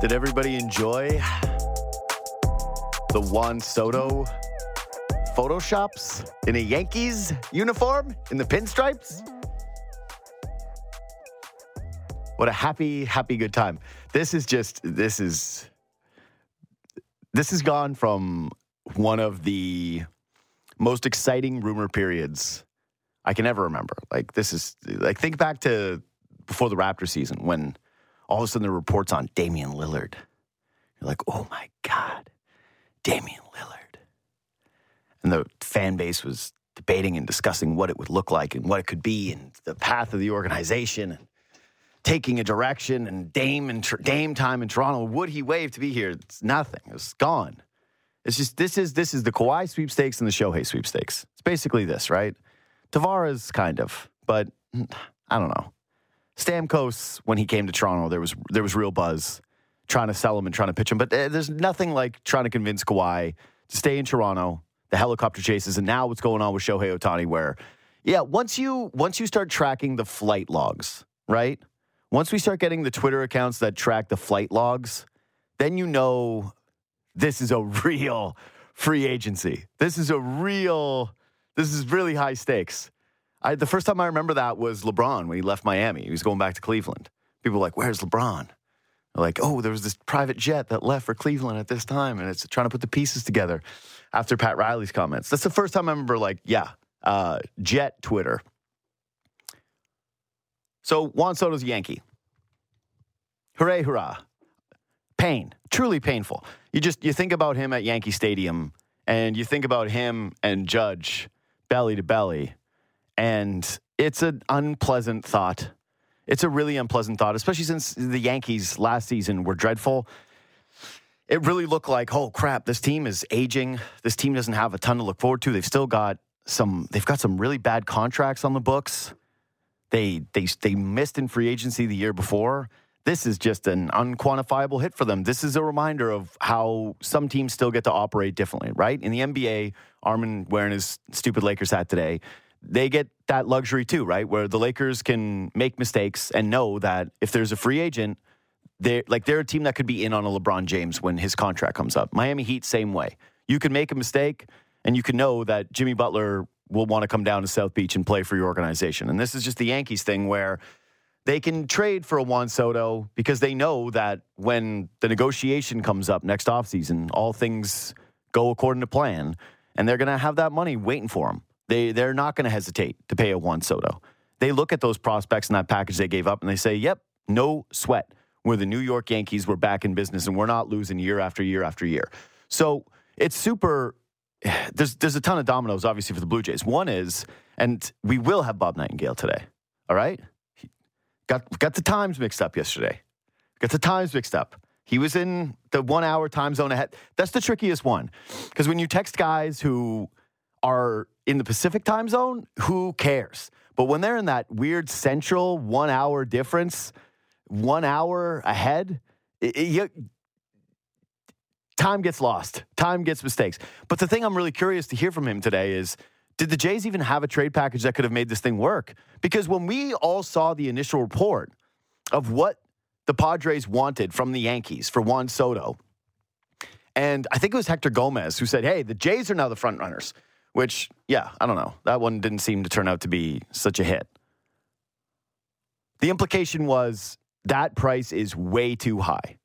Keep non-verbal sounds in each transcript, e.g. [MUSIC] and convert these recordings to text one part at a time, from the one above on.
Did everybody enjoy the Juan Soto photoshops in a Yankees uniform in the pinstripes? What a happy, happy good time. This is just, this is, this has gone from one of the most exciting rumor periods I can ever remember. Like, this is, like, think back to before the Raptor season when all of a sudden were reports on Damian Lillard. You're like, oh my God, Damian Lillard. And the fan base was debating and discussing what it would look like and what it could be and the path of the organization and taking a direction and Dame and Dame time in Toronto. Would he wave to be here? It's nothing. It's gone. It's just this is this is the Kawhi sweepstakes and the Shohei sweepstakes. It's basically this, right? Tavares kind of, but I don't know. Stamkos, when he came to Toronto, there was there was real buzz trying to sell him and trying to pitch him. But uh, there's nothing like trying to convince Kawhi to stay in Toronto. The helicopter chases, and now what's going on with Shohei Ohtani? Where, yeah, once you once you start tracking the flight logs, right? Once we start getting the Twitter accounts that track the flight logs, then you know this is a [LAUGHS] real free agency. This is a real. This is really high stakes. I, the first time I remember that was LeBron when he left Miami. He was going back to Cleveland. People were like, "Where's LeBron?" They're like, "Oh, there was this private jet that left for Cleveland at this time, and it's trying to put the pieces together." After Pat Riley's comments, that's the first time I remember. Like, yeah, uh, jet Twitter. So Juan Soto's Yankee. Hooray, hurrah! Pain, truly painful. You just you think about him at Yankee Stadium, and you think about him and Judge belly to belly and it's an unpleasant thought. It's a really unpleasant thought, especially since the Yankees last season were dreadful. It really looked like, oh crap, this team is aging. This team doesn't have a ton to look forward to. They've still got some they've got some really bad contracts on the books. They they they missed in free agency the year before. This is just an unquantifiable hit for them. This is a reminder of how some teams still get to operate differently, right? In the NBA, Armin wearing his stupid Lakers hat today they get that luxury too, right? Where the Lakers can make mistakes and know that if there's a free agent, they're like they're a team that could be in on a LeBron James when his contract comes up. Miami Heat, same way. You can make a mistake and you can know that Jimmy Butler will want to come down to South Beach and play for your organization. And this is just the Yankees thing where they can trade for a Juan Soto because they know that when the negotiation comes up next offseason, all things go according to plan and they're going to have that money waiting for them. They they're not going to hesitate to pay a Juan Soto. They look at those prospects in that package they gave up and they say, "Yep, no sweat. We're the New York Yankees. We're back in business and we're not losing year after year after year." So it's super. [SIGHS] There's there's a ton of dominoes obviously for the Blue Jays. One is, and we will have Bob Nightengale today. All right, got got the times mixed up yesterday. Got the times mixed up. He was in the one hour time zone ahead. That's the trickiest one because when you text guys who are in the Pacific time zone, who cares? But when they're in that weird central one hour difference, one hour ahead, it, it, time gets lost. Time gets mistakes. But the thing I'm really curious to hear from him today is did the Jays even have a trade package that could have made this thing work? Because when we all saw the initial report of what the Padres wanted from the Yankees for Juan Soto, and I think it was Hector Gomez who said, hey, the Jays are now the front runners which, yeah, I don't know. That one didn't seem to turn out to be such a hit. The implication was that price is way too high.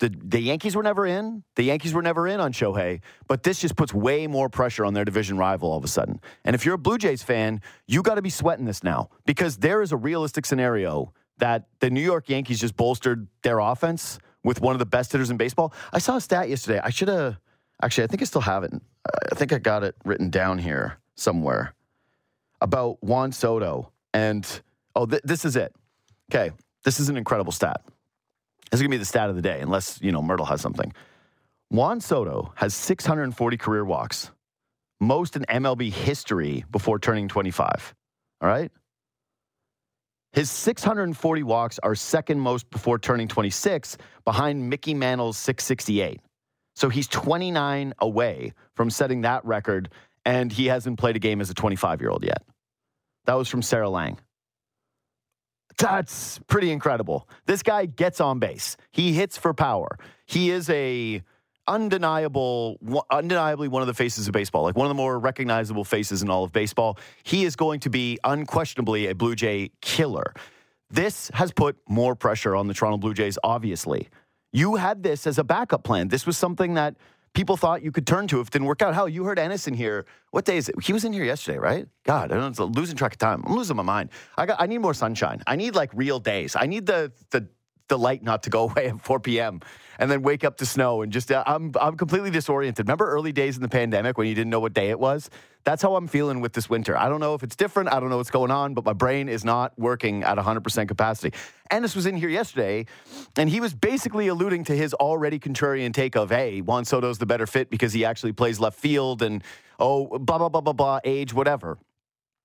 The, the Yankees were never in. The Yankees were never in on Shohei, but this just puts way more pressure on their division rival all of a sudden. And if you're a Blue Jays fan, you got to be sweating this now because there is a realistic scenario that the New York Yankees just bolstered their offense with one of the best hitters in baseball. I saw a stat yesterday. I should have Actually, I think I still have it. I think I got it written down here somewhere about Juan Soto. And oh, th- this is it. Okay, this is an incredible stat. This is gonna be the stat of the day, unless you know Mirtle has something. Juan Soto has 640 career walks, most in MLB history before turning 25. All right. His 640 walks are second most before turning 26, behind Mickey Mantle's 668. So he's 29 away from setting that record, and he hasn't played a game as a 25 year old yet. That was from Sarah Langs. That's pretty incredible. This guy gets on base. He hits for power. He is a undeniable, undeniably one of the faces of baseball, like one of the more recognizable faces in all of baseball. He is going to be unquestionably a Blue Jay killer. This has put more pressure on the Toronto Blue Jays, obviously. You had this as a backup plan. This was something that people thought you could turn to if it didn't work out. Hell, you heard Ennis in here. What day is it? He was in here yesterday, right? God, I don't know. losing track of time. I'm losing my mind. I got. I need more sunshine. I need like real days. I need the the the light not to go [LAUGHS] away at 4 p.m. and then wake up to snow and just uh, I'm I'm completely disoriented. Remember early days in the pandemic when you didn't know what day it was? That's how I'm feeling with this winter. I don't know if it's different. I don't know what's going on, but my brain is not working at 100% capacity. Ennis was in here yesterday, and he was basically alluding to his already contrarian take of, hey, Juan Soto's the better fit because he actually plays left field and, oh, blah, blah, blah, blah, blah, age, whatever.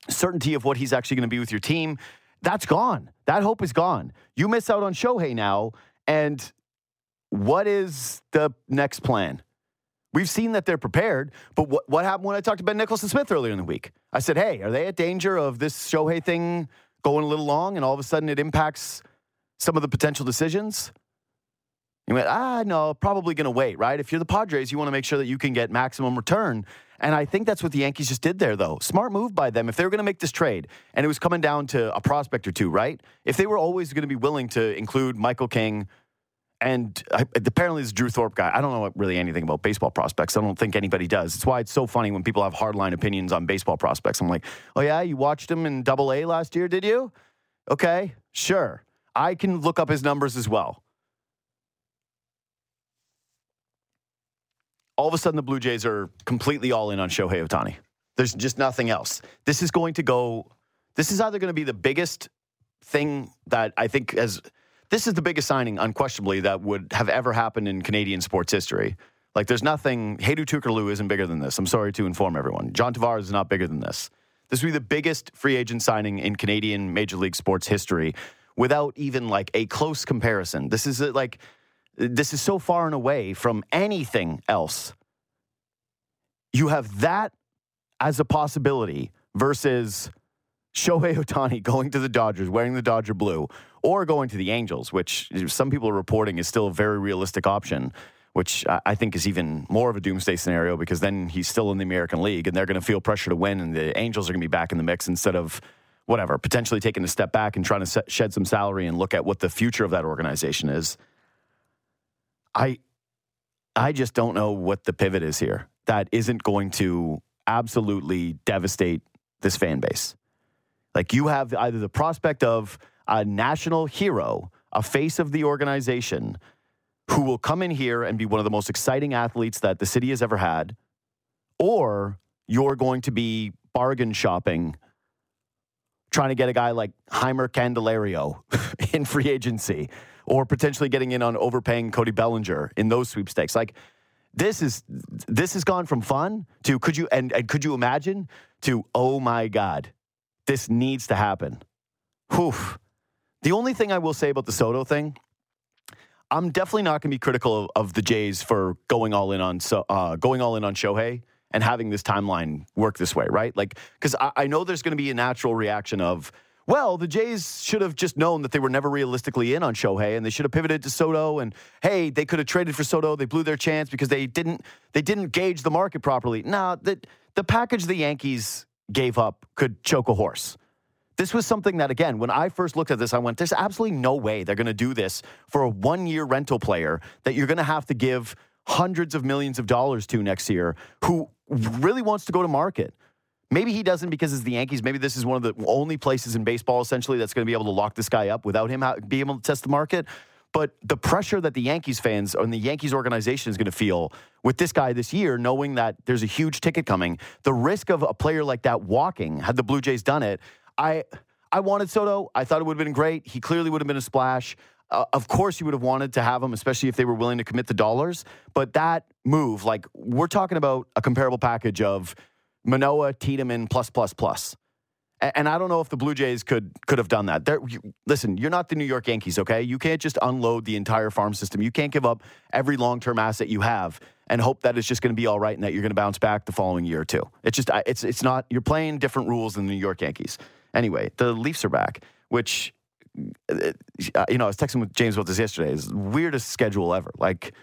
Certainty of what he's actually going to be with your team that's gone. That hope is gone. You miss out on Shohei now. And what is the next plan? We've seen that they're prepared, but what, what happened when I talked to Ben Nicholson Smith earlier in the week? I said, hey, are they at danger of this Shohei thing going a little long and all of a sudden it impacts some of the potential decisions? He went, ah, no, probably going to wait, right? If you're the Padres, you want to make sure that you can get maximum return. And I think that's what the Yankees just did there, though. Smart move by them. If they were going to make this trade and it was coming down to a prospect or two, right? If they were always going to be willing to include Michael King and uh, apparently this Drew Thorpe guy, I don't know really anything about baseball prospects. I don't think anybody does. It's why it's so funny when people have hardline opinions on baseball prospects. I'm like, oh, yeah, you watched him in double A last year, did you? Okay, sure. I can look up his numbers as well. All of a sudden the Blue Jays are completely all in on Shohei Ohtani. There's just nothing else. This is going to go. This is either going to be the biggest thing that I think as this is the biggest signing, unquestionably, that would have ever happened in Canadian sports history. Like, there's nothing. Hedo Turkoglu isn't bigger than this. I'm sorry to inform everyone. John Tavares is not bigger than this. This would be the biggest free agent signing in Canadian Major League sports history without even like a close comparison. This is like this is so far and away from anything else. You have that as a possibility versus Shohei Ohtani [LAUGHS] going to the Dodgers wearing the Dodger blue or going to the Angels, which some people are reporting is still a very realistic option, which I think is even more of a doomsday scenario because then he's still in the American League and they're going to feel pressure to win and the Angels are going to be back in the mix instead of whatever, potentially taking a step back and trying to shed some salary and look at what the future of that organization is. I I just don't know what the pivot is here that isn't going to absolutely devastate this fan base. Like you have either the prospect of a national hero, a face of the organization who will come in here and be one of the most exciting athletes that the city has ever had, or you're going to be bargain shopping trying to get a guy like Jeimer Candelario [LAUGHS] in free agency or potentially getting in on overpaying Cody Bellinger in those sweepstakes. Like this is this has gone from fun to could you and, and could you imagine to oh my god, this needs to happen. Whew. The only thing I will say about the Soto thing, I'm definitely not going to be critical of, of, the Jays for going all in on so uh, going all in on Shohei and having this timeline work this way, right? Like because I, I know there's going to be a natural reaction of well, the Jays should have just known that they were never realistically in on Shohei, and they should have pivoted to Soto. And hey, they could have traded for Soto. They blew their chance because they didn't they didn't gauge the market properly. Now, the the package the Yankees gave up could choke a horse. This was something that, again, when I first looked at this, I went, "There's absolutely no way they're going to do this for a one year rental player that you're going to have to give." hundreds of millions of dollars to next year who really wants to go to market Maybe he doesn't because it's the Yankees. Maybe this is one of the only places in baseball, essentially, that's going to be able to lock this guy up without him being able to test the market. But the pressure that the Yankees fans and the Yankees organization is going to feel with this guy this year, knowing that there's a huge ticket coming, the risk of a player like that walking, had the Blue Jays done it, I I wanted Soto. I thought it would have been great. He clearly would have been a splash. Uh, of course, you would have wanted to have him, especially if they were willing to commit the dollars. But that move, like we're talking about a comparable package of Manoah, Tiedemann, plus, plus, plus. And I don't know if the Blue Jays could could have done that. You, listen, you're not the New York Yankees, okay? You can't just unload the entire farm system. You can't give up every long term asset you have and hope that it's just going to be all right and that you're going to bounce back the following year or two. It's just it's it's not. You're playing different rules than the New York Yankees. Anyway, the Leafs are back, which uh, you know, I was texting with James about this yesterday. It's the weirdest schedule ever. Like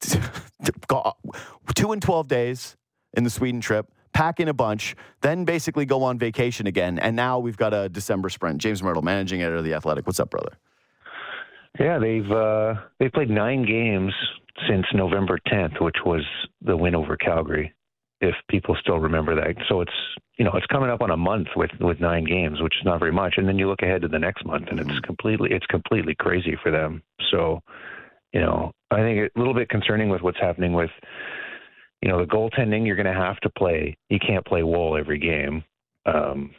[LAUGHS] two and 12 days in the Sweden trip, pack in a bunch, then basically go on vacation again. And now we've got a December sprint. James Mirtle, managing editor of The Athletic. What's up, brother? Yeah, they've uh, they've played nine games since November 10th, which was the win over Calgary. If people still remember that, so it's you know it's coming up on a month with with nine games, which is not very much. And then you look ahead to the next month, and it's completely it's completely crazy for them. So, you know, I think a little bit concerning with what's happening with you know, the goaltending you're going to have to play. You can't play Woll every game. Um,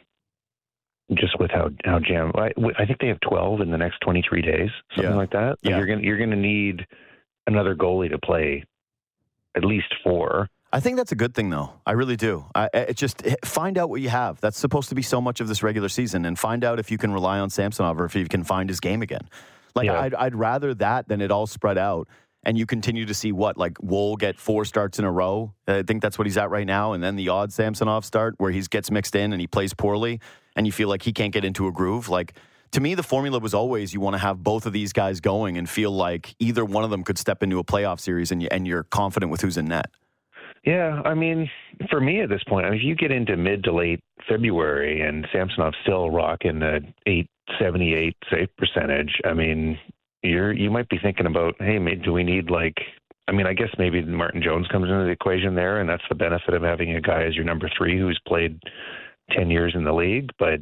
just with how how jam, I, I think they have 12 in the next 23 days, something Yeah. like that. Yeah. You're gonna you're gonna need another goalie to play at least four. I think that's a good thing, though. I really do. I, it just eh, find out what you have. That's supposed to be so much of this regular season, and find out if you can rely on Samsonov or if you can find his game again. Like Yeah. I'd, I'd rather that than it all spread out, and you continue to see what like Woll get four starts in a row. I think that's what he's at right now, and then the odd Samsonov start where he gets mixed in and he plays poorly, and you feel like he can't get into a groove. Like to me, the formula was always you want to have both of these guys going and feel like either one of them could step into a playoff series, and you, and you're confident with who's in net. Yeah, I mean, for me at this point, I mean, if you get into mid to late February and Samsonov's still rocking the 878 save percentage, I mean, you're you might be thinking about, hey, do we need like? I mean, I guess maybe Martin Jones comes into the equation there, and that's the benefit of having a guy as your number three who's played ten years in the league. But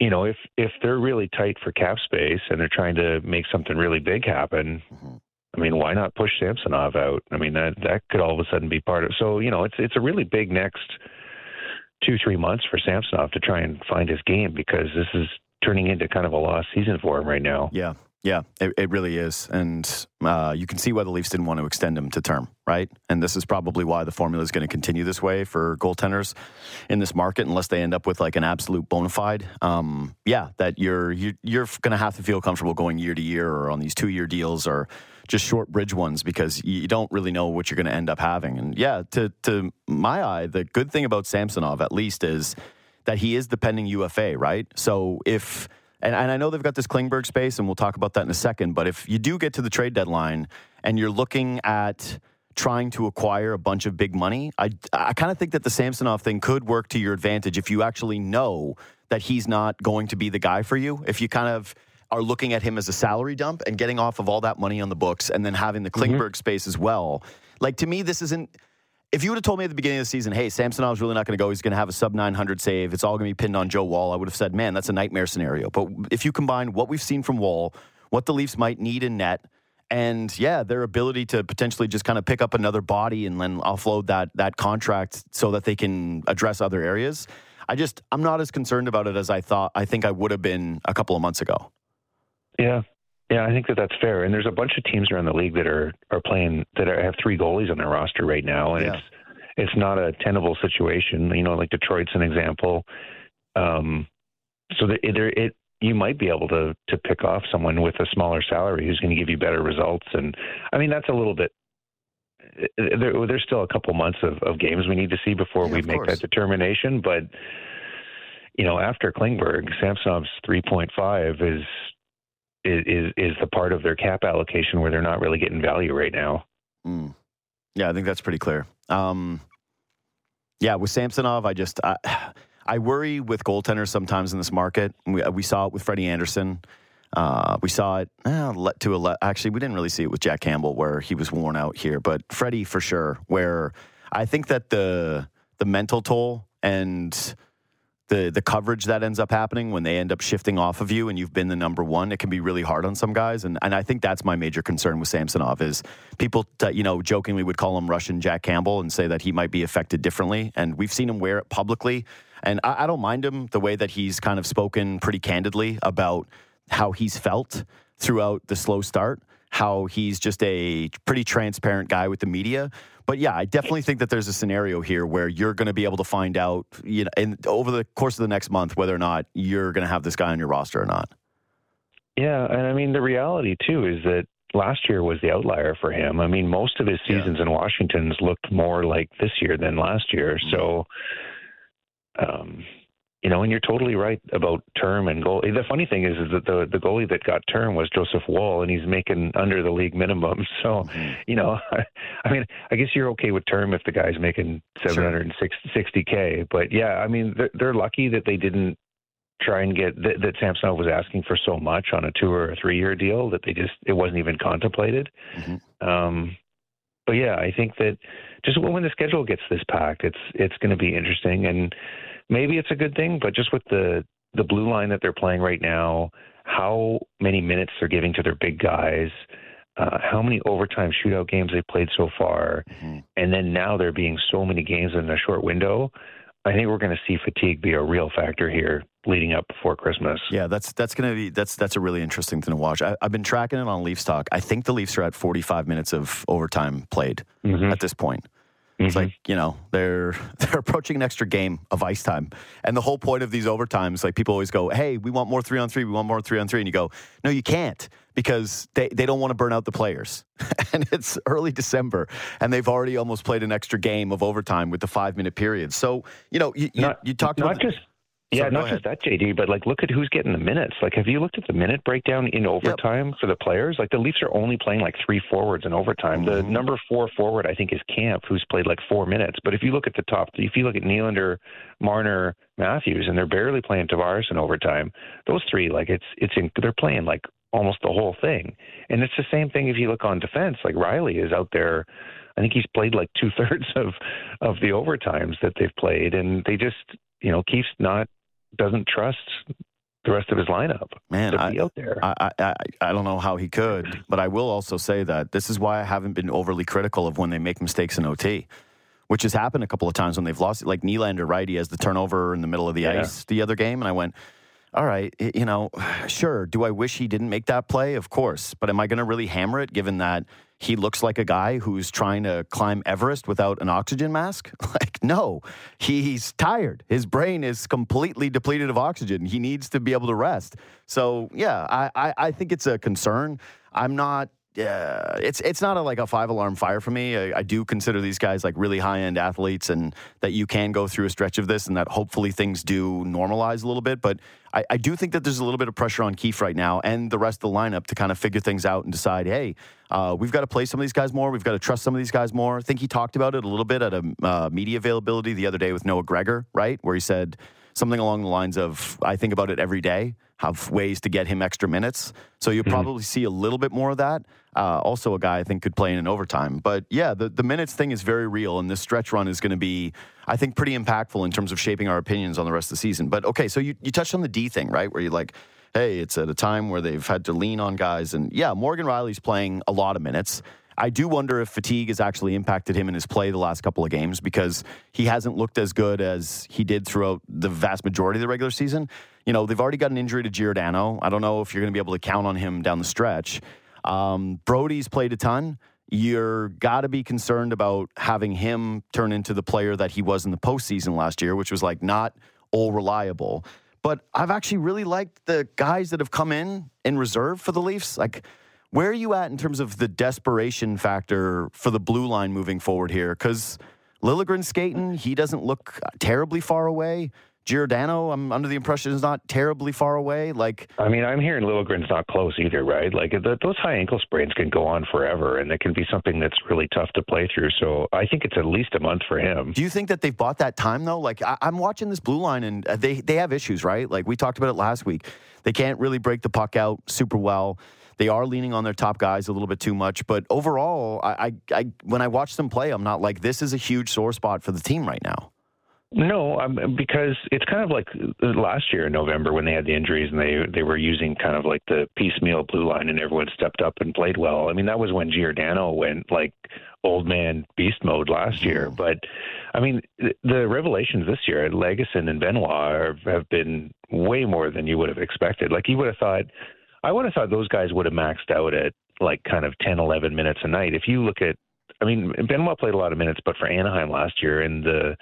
you know, if if they're really tight for cap space and they're trying to make something really big happen, Mhm. I mean, why not push Samsonov out? I mean, that that could all of a sudden be part of. So you know, it's it's a really big next two three months for Samsonov to try and find his game because this is turning into kind of a lost season for him right now. Yeah, yeah, it, it really is, and uh, you can see why the Leafs didn't want to extend him to term, right? And this is probably why the formula is going to continue this way for goaltenders in this market, unless they end up with like an absolute bona fide. Um, yeah, that you're you're, you're going to have to feel comfortable going year to year or on these two year deals or just short bridge ones because you you don't really know what you're going to end up having. And yeah, to to my eye, the good thing about Samsonov at least is that he is the pending UFA, right? So if and, and I know they've got this Klingberg space, and we'll talk about that in a second. But if you do get to the trade deadline and you're looking at trying to acquire a bunch of big money, I, I kind of think that the Samsonov thing could work to your advantage if you actually know that he's not going to be the guy for you. If you kind of are looking at him as a salary dump and getting off of all that money on the books and then having the mm-hmm. Klingberg space as well. Like to me, this isn't if you would have told me at the beginning of the season, hey, Samsonov's really not going to go, he's going to have a sub 900 save, it's all going to be pinned on Joe Woll, I would have said, man, that's a nightmare scenario. But if you combine what we've seen from Woll, what the Leafs might need in net, and yeah, their ability to potentially just kind of pick up another body and then offload that that contract so that they can address other areas. I just I'm not as concerned about it as I thought I think I would have been a couple of months ago. Yeah. Yeah, I think that that's fair. And there's a bunch of teams around the league that are are playing that are, have three goalies on their roster right now, and Yeah. it's it's not a tenable situation. You know, like Detroit's an example. Um, so that there, it you might be able to to pick off someone with a smaller salary who's going to give you better results. And I mean, that's a little bit. There, there's still a couple months of, of games we need to see before Yeah, we make course. that determination. But you know, after Klingberg, Samsonov's 3.5 is is is the part of their cap allocation where they're not really getting value right now. Mm. Yeah, I think that's pretty clear. Um, yeah, with Samsonov, I just I, [SIGHS] I worry with goaltenders sometimes in this market. We we saw it with Freddie Andersen. Uh, we saw it eh, to a le- actually we didn't really see it with Jack Campbell where he was worn out here, but Freddie for sure. Where I think that the the mental toll and the the coverage that ends up happening when they end up shifting off of you and you've been the number one, it can be really hard on some guys. And and I think that's my major concern with Samsonov is people t- you know jokingly would call him Russian Jack Campbell and say that he might be affected differently. And we've seen him wear it publicly. And I, I don't mind him the way that he's kind of spoken pretty candidly about how he's felt throughout the slow start. How he's just a pretty transparent guy with the media, but yeah, I definitely think that there's a scenario here where you're going to be able to find out, you know, in, over the course of the next month whether or not you're going to have this guy on your roster or not. Yeah, and I mean the reality too is that last year was the outlier for him. I mean, most of his Yeah. seasons in Washington's looked more like this year than last year. So, um, you know, and you're totally right about term and goal. The funny thing is, is that the the goalie that got term was Joseph Woll, and he's making under the league minimum. [LAUGHS] So, mm-hmm. you know, [LAUGHS] I mean, I guess you're okay with term if the guy's making 760k. But yeah, I mean, they're, they're lucky that they didn't try and get that, that Samsonov was asking for so much on a two or a three year deal that they just it wasn't even contemplated. Mm-hmm. Um, but yeah, I think that just when the schedule gets this packed, it's it's going to be interesting and maybe it's a good thing, but just with the the blue line that they're playing right now, how many minutes they're giving to their big guys, uh, how many overtime shootout games they've played so far, mm-hmm. and then now there being so many games in a short window. I think we're going to see fatigue be a real factor here leading up before Christmas. Yeah, that's that's going to be that's that's a really interesting thing to watch. I, have been tracking it on Leafs Talk. I think the Leafs are at 45 minutes of overtime played mm-hmm. at this point. It's mm-hmm. like you know they're [LAUGHS] they're approaching an extra game of ice time, and the whole point of these overtimes, like people always go, "Hey, we want more three on three. We want more three on three. and you go, "No, you can't," because they they don't want to burn out the players, [LAUGHS] and it's early December, and they've already almost played an extra game of overtime with the five minute period. So you know you not, you, you talked about just yeah, not just that, JD, but like look at who's getting the minutes. Like, have you looked at the minute breakdown in overtime yep. for the players? Like, the Leafs are only playing like three forwards in overtime. Mm-hmm. The number four forward, I think, is Kampf, who's played like four minutes. But if you look at the top, if you look at Nylander, Marner, Matthews, and they're barely playing Tavares in overtime. Those three, like, it's it's in, they're playing like almost the whole thing. And it's the same thing if you look on defense. Like Rielly is out there. I think he's played like two thirds [LAUGHS] of of the overtimes that they've played, and they just you know Keefe's not doesn't trust the rest of his lineup Man, to I, out there. I, I, I don't know how he could, but I will also say that this is why I haven't been overly critical of when they make mistakes in OT, which has happened a couple of times when they've lost. Like Nylander, right? He has the turnover in the middle of the yeah. ice the other game, and I went, all right, you know, [SIGHS] sure. Do I wish he didn't make that play? Of course. But am I going to really hammer it given that he looks like a guy who's trying to climb Everest without an oxygen mask? [LAUGHS] Like, no, he's tired. His brain is completely depleted of oxygen. He needs to be able to rest. So, yeah, I, I, I think it's a concern. I'm not yeah, it's it's not a, like a five alarm fire for me. I, I do consider these guys like really high end athletes, and that you can go through a stretch of this, and that hopefully things do normalize a little bit. But I, I do think that there's a little bit of pressure on Keefe right now and the rest of the lineup to kind of figure things out and decide, hey, uh, we've got to play some of these guys more. We've got to trust some of these guys more. I think he talked about it a little bit at a uh, media availability the other day with Noah Gregor, right, where he said something along the lines of, I think about it every day, have ways to get him extra minutes. So you'll mm-hmm. probably see a little bit more of that. Uh, also, a guy I think could play in an overtime. But yeah, the, the minutes thing is very real, and this stretch run is going to be, I think, pretty impactful in terms of shaping our opinions on the rest of the season. But okay, so you, you touched on the D thing, right? Where you're like, hey, it's at a time where they've had to lean on guys. And yeah, Morgan Rielly's playing a lot of minutes. I do wonder if fatigue has actually impacted him in his play the last couple of games because he hasn't looked as good as he did throughout the vast majority of the regular season. You know, they've already got an injury to Giordano. I don't know if you're going to be able to count on him down the stretch. Um, Brodie's played a ton. You're got to be concerned about having him turn into the player that he was in the postseason last year, which was like not all reliable. But I've actually really liked the guys that have come in in reserve for the Leafs. Like, where are you at in terms of the desperation factor for the blue line moving forward here? Because Liljegren's skating, he doesn't look terribly far away. Giordano, I'm under the impression is not terribly far away. Like, I mean, I'm hearing Liljegren's not close either, right? Like, the, those high ankle sprains can go on forever, and it can be something that's really tough to play through. So, I think it's at least a month for him. Do you think that they've bought that time though? Like, I, am watching this blue line, and uh, they they have issues, right? Like we talked about it last week. They can't really break the puck out super well. They are leaning on their top guys a little bit too much, but overall, I, I, I when I watch them play, I'm not like this is a huge sore spot for the team right now. No, um, because it's kind of like last year in November when they had the injuries and they they were using kind of like the piecemeal blue line and everyone stepped up and played well. I mean that was when Giordano went like old man beast mode last year. But I mean the revelations this year, Lagesson and Benoit have been way more than you would have expected. Like you would have thought I would have thought those guys would have maxed out at like kind of 10, 11 minutes a night. If you look at, I mean, Benoit played a lot of minutes, but for Anaheim last year, and the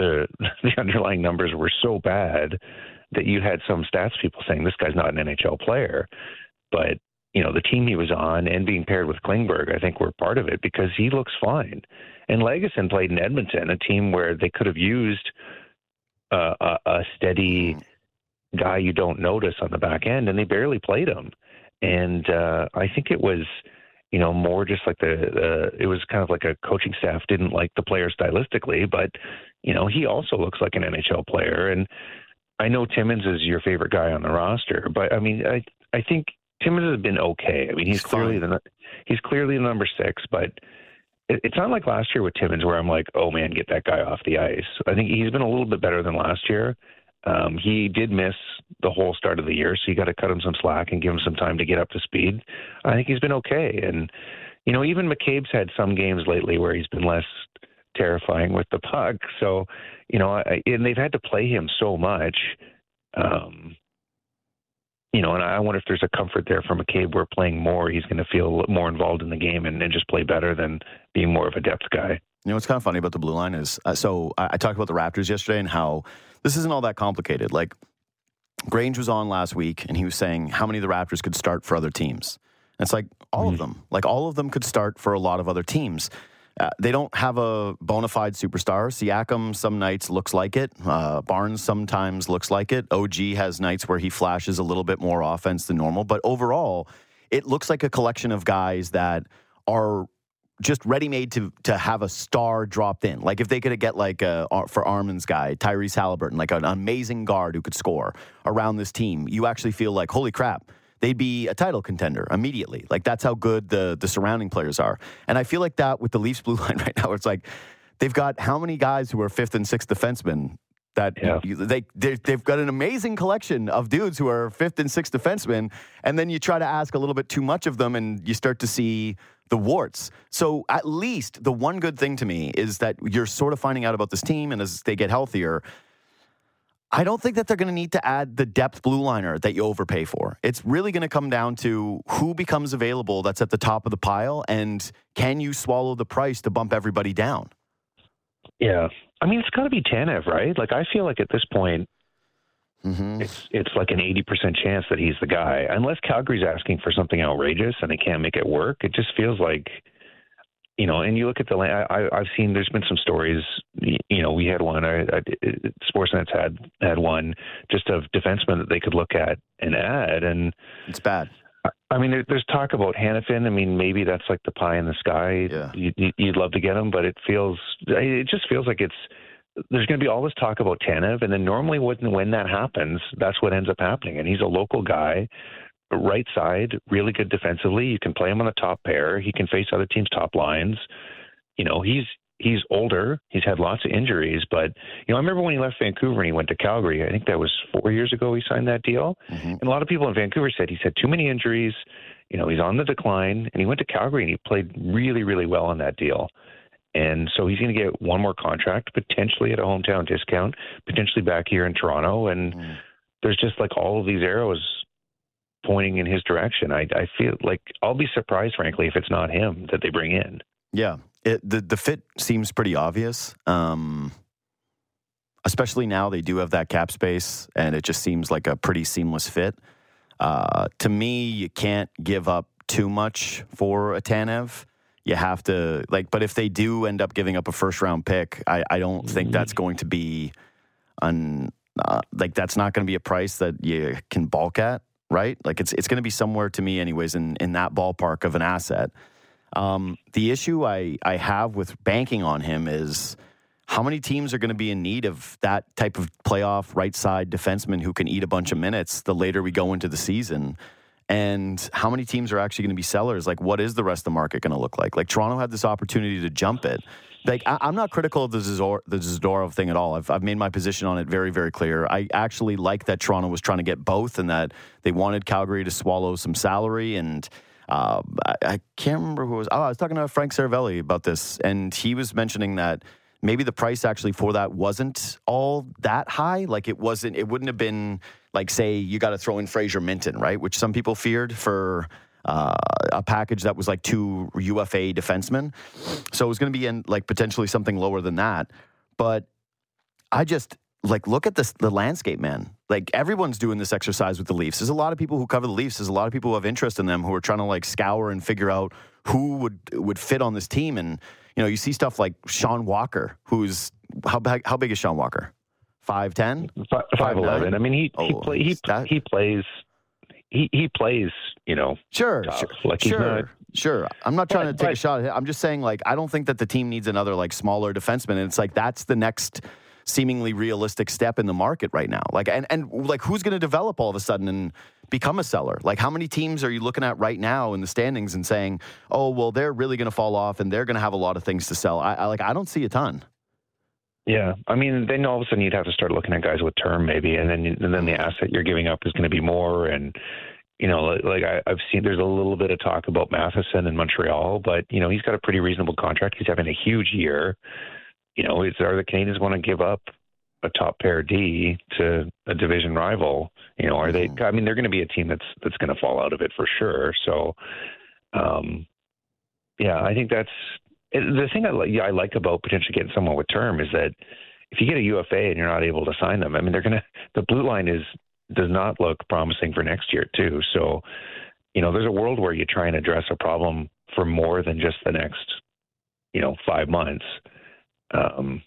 the [LAUGHS] the underlying numbers were so bad that you had some stats people saying this guy's not an NHL player. But you know, the team he was on and being paired with Klingberg, I think were part of it because he looks fine. And Lagesson played in Edmonton, a team where they could have used a, a, a steady guy you don't notice on the back end, and they barely played him. And uh, I think it was, you know, more just like the, the it was kind of like a coaching staff didn't like the player stylistically, but you know, he also looks like an NHL player. And I know Timmins is your favorite guy on the roster, but I mean, I I think Timmins has been okay. I mean, he's, he's clearly fine. the he's clearly the number six, but it's not like last year with Timmins where I'm like, oh man, get that guy off the ice. I think he's been a little bit better than last year. Um, he did miss the whole start of the year, so you got to cut him some slack and give him some time to get up to speed. I think he's been okay, and you know, even McCabe's had some games lately where he's been less terrifying with the puck. So, you know, I, and they've had to play him so much. Um, you know, and I wonder if there's a comfort there for McCabe where playing more, he's going to feel more involved in the game and, and just play better than being more of a depth guy. You know what's kind of funny about the blue line is uh, so I, I, talked about the Raptors yesterday and how this isn't all that complicated. Like Grange was on last week and he was saying how many of the Raptors could start for other teams. And it's like all mm-hmm. of them, like all of them could start for a lot of other teams. Uh, they don't have a bona fide superstar. Siakam some nights looks like it. Uh, Barnes sometimes looks like it. OG has nights where he flashes a little bit more offense than normal. But overall, it looks like a collection of guys that are just ready made to to have a star dropped in. Like if they could get like a, uh, for Armin's guy, Tyrese Halliburton, like an amazing guard who could score around this team, you actually feel like holy crap. They'd be a title contender immediately. Like that's how good the the surrounding players are. And I feel like that with the Leafs blue [LAUGHS] line right now. It's like they've got how many guys who are fifth and sixth defensemen that yeah. they they've got an amazing collection of dudes who are fifth and sixth defensemen, and then you try to ask a little bit too much of them, and you start to see the warts. So at least the one good thing to me is that you're sort of finding out about this team, and as they get healthier. I don't think that they're going to need to add the depth blue liner that you overpay for. It's really going to come down to who becomes available that's at the top of the pile and can you swallow the price to bump everybody down? Yeah. I mean, it's got to be Tanev, right? Like, I feel like at this point, mm-hmm. it's it's like an eighty percent chance that he's the guy, unless Calgary's asking for something outrageous and they can't make it work. It just feels like, you know. And you look at the I, I've seen there's been some stories. You know, we had one. I, I, Sportsnet's had had one just of defensemen that they could look at and add, and it's bad. I mean, there, there's talk about Hanifin. I mean, maybe that's like the pie in the sky. Yeah. You, you'd love to get him, but it feels, it just feels like it's, there's going to be all this talk about Tanev, and then normally when when that happens, that's what ends up happening. And he's a local guy, right side, really good defensively. You can play him on the top pair. He can face other teams' top lines. You know, he's he's older. He's had lots of injuries, but you know, I remember when he left Vancouver and he went to Calgary. I think that was four years ago. He signed that deal, mm-hmm. and a lot of people in Vancouver said he's had too many injuries. You know, he's on the decline, and he went to Calgary and he played really, really well on that deal. And so he's going to get one more contract, potentially at a hometown discount, potentially back here in Toronto. And mm. there's just like all of these arrows pointing in his direction. I, I feel like I'll be surprised, frankly, if it's not him that they bring in. Yeah, it, the the fit seems pretty obvious. Um, especially now they do have that cap space, and it just seems like a pretty seamless fit. Uh, to me, you can't give up too much for a Tanev. You have to like, but if they do end up giving up a first round pick, I, I don't think mm-hmm. that's going to be un, uh, like that's not going to be a price that you can balk at, right? Like it's it's going to be somewhere to me, anyways, in in that ballpark of an asset. Um, the issue I, I have with banking on him is how many teams are going to be in need of that type of playoff right side defenseman who can eat a bunch of minutes the later we go into the season? And how many teams are actually going to be sellers? Like, what is the rest of the market going to look like? Like, Toronto had this opportunity to jump it. Like, I, am not critical of the, Zador, the Zadorov thing at all. I've, I've made my position on it very, very clear. I actually like that Toronto was trying to get both and that they wanted Calgary to swallow some salary and – uh, I, I, can't remember who was. Oh, I was talking to Frank Seravalli about this, and he was mentioning that maybe the price actually for that wasn't all that high. Like it wasn't. It wouldn't have been like say you got to throw in Fraser Minten, right? Which some people feared for. Uh, a package that was like two UFA defensemen. So it was going to be in like potentially something lower than that. But I just like look at this the landscape, man like everyone's doing this exercise with the Leafs. There's a lot of people who cover the Leafs. There's a lot of people who have interest in them who are trying to like scour and figure out who would would fit on this team. And you know, you see stuff like Sean Walker, who's how big, how big is Sean Walker? five ten, five eleven. I mean, he he, Oh, play, he that- he plays he he plays. You know, Sure, tough. sure, Like, sure, not- sure. I'm not trying But- to take a shot at him. I'm just saying, like, I don't think that the team needs another like smaller defenseman. And it's like that's the next seemingly realistic step in the market right now. Like, and and like, who's going to develop all of a sudden and become a seller? Like, how many teams are you looking at right now in the standings and saying, oh, well, they're really going to fall off and they're going to have a lot of things to sell? I, I like, I don't see a ton. Yeah, I mean, then all of a sudden you'd have to start looking at guys with term maybe, and then and then the asset you're giving up is going to be more. And you know, like, like I, I've seen there's a little bit of talk about Matheson in Montreal, but you know he's got a pretty reasonable contract. He's having a huge year. You know, is are the Canadiens want to give up a top pair D to a division rival? You know, are they? Mhm. I mean, they're going to be a team that's that's going to fall out of it for sure. So, um, yeah, I think that's the thing I, li- I like about potentially getting someone with term is that if you get a UFA and you're not able to sign them, I mean, they're gonna [LAUGHS] the blue line is does not look promising for next year too. So, you know, there's a world where you try and address a problem for more than just the next, you know, five months. Um,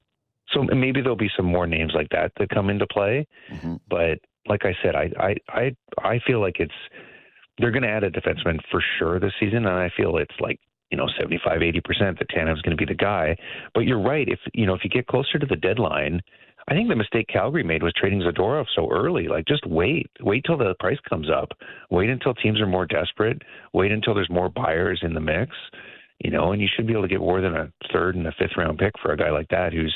so maybe there'll be some more names like that that come into play. Mhm. But like I said, I I I, I feel like it's they're going to add a defenseman for sure this season, and I feel it's like you know 75 80 percent that Tanev's going to be the guy. But you're right. If you know if you get closer to the deadline, I think the mistake Calgary made was trading Zadorov so early. Like just wait, wait till the price comes up. Wait until teams are more desperate. Wait until there's more buyers in the mix. You know, and you should be able to get more than a third and a fifth round pick for a guy like that who's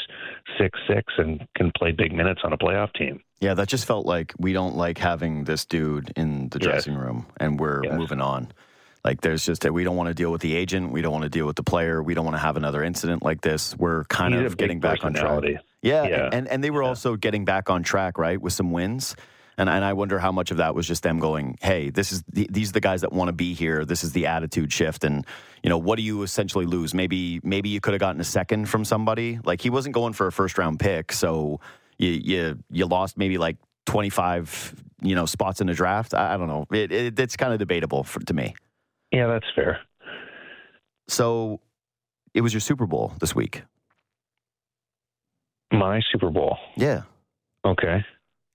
six six and can play big minutes on a playoff team. Yeah, that just felt like we don't like having this dude in the Yes. dressing room, and we're Yes. moving on. Like, there's just that we don't want to deal with the agent, we don't want to deal with the player, we don't want to have another incident like this. We're kind He's of getting back on track. Yeah, Yeah. and and they were Yeah. also getting back on track, right, with some wins. And and I wonder how much of that was just them going, "Hey, this is the, these are the guys that want to be here. This is the attitude shift." And you know, what do you essentially lose? Maybe maybe you could have gotten a second from somebody. Like he wasn't going for a first round pick, so you you you lost maybe like twenty five you know spots in the draft. I, I don't know. It, it, it's kind of debatable for, to me. Yeah, that's fair. So it was your Super Bowl this week. My Super Bowl. Yeah, Okay.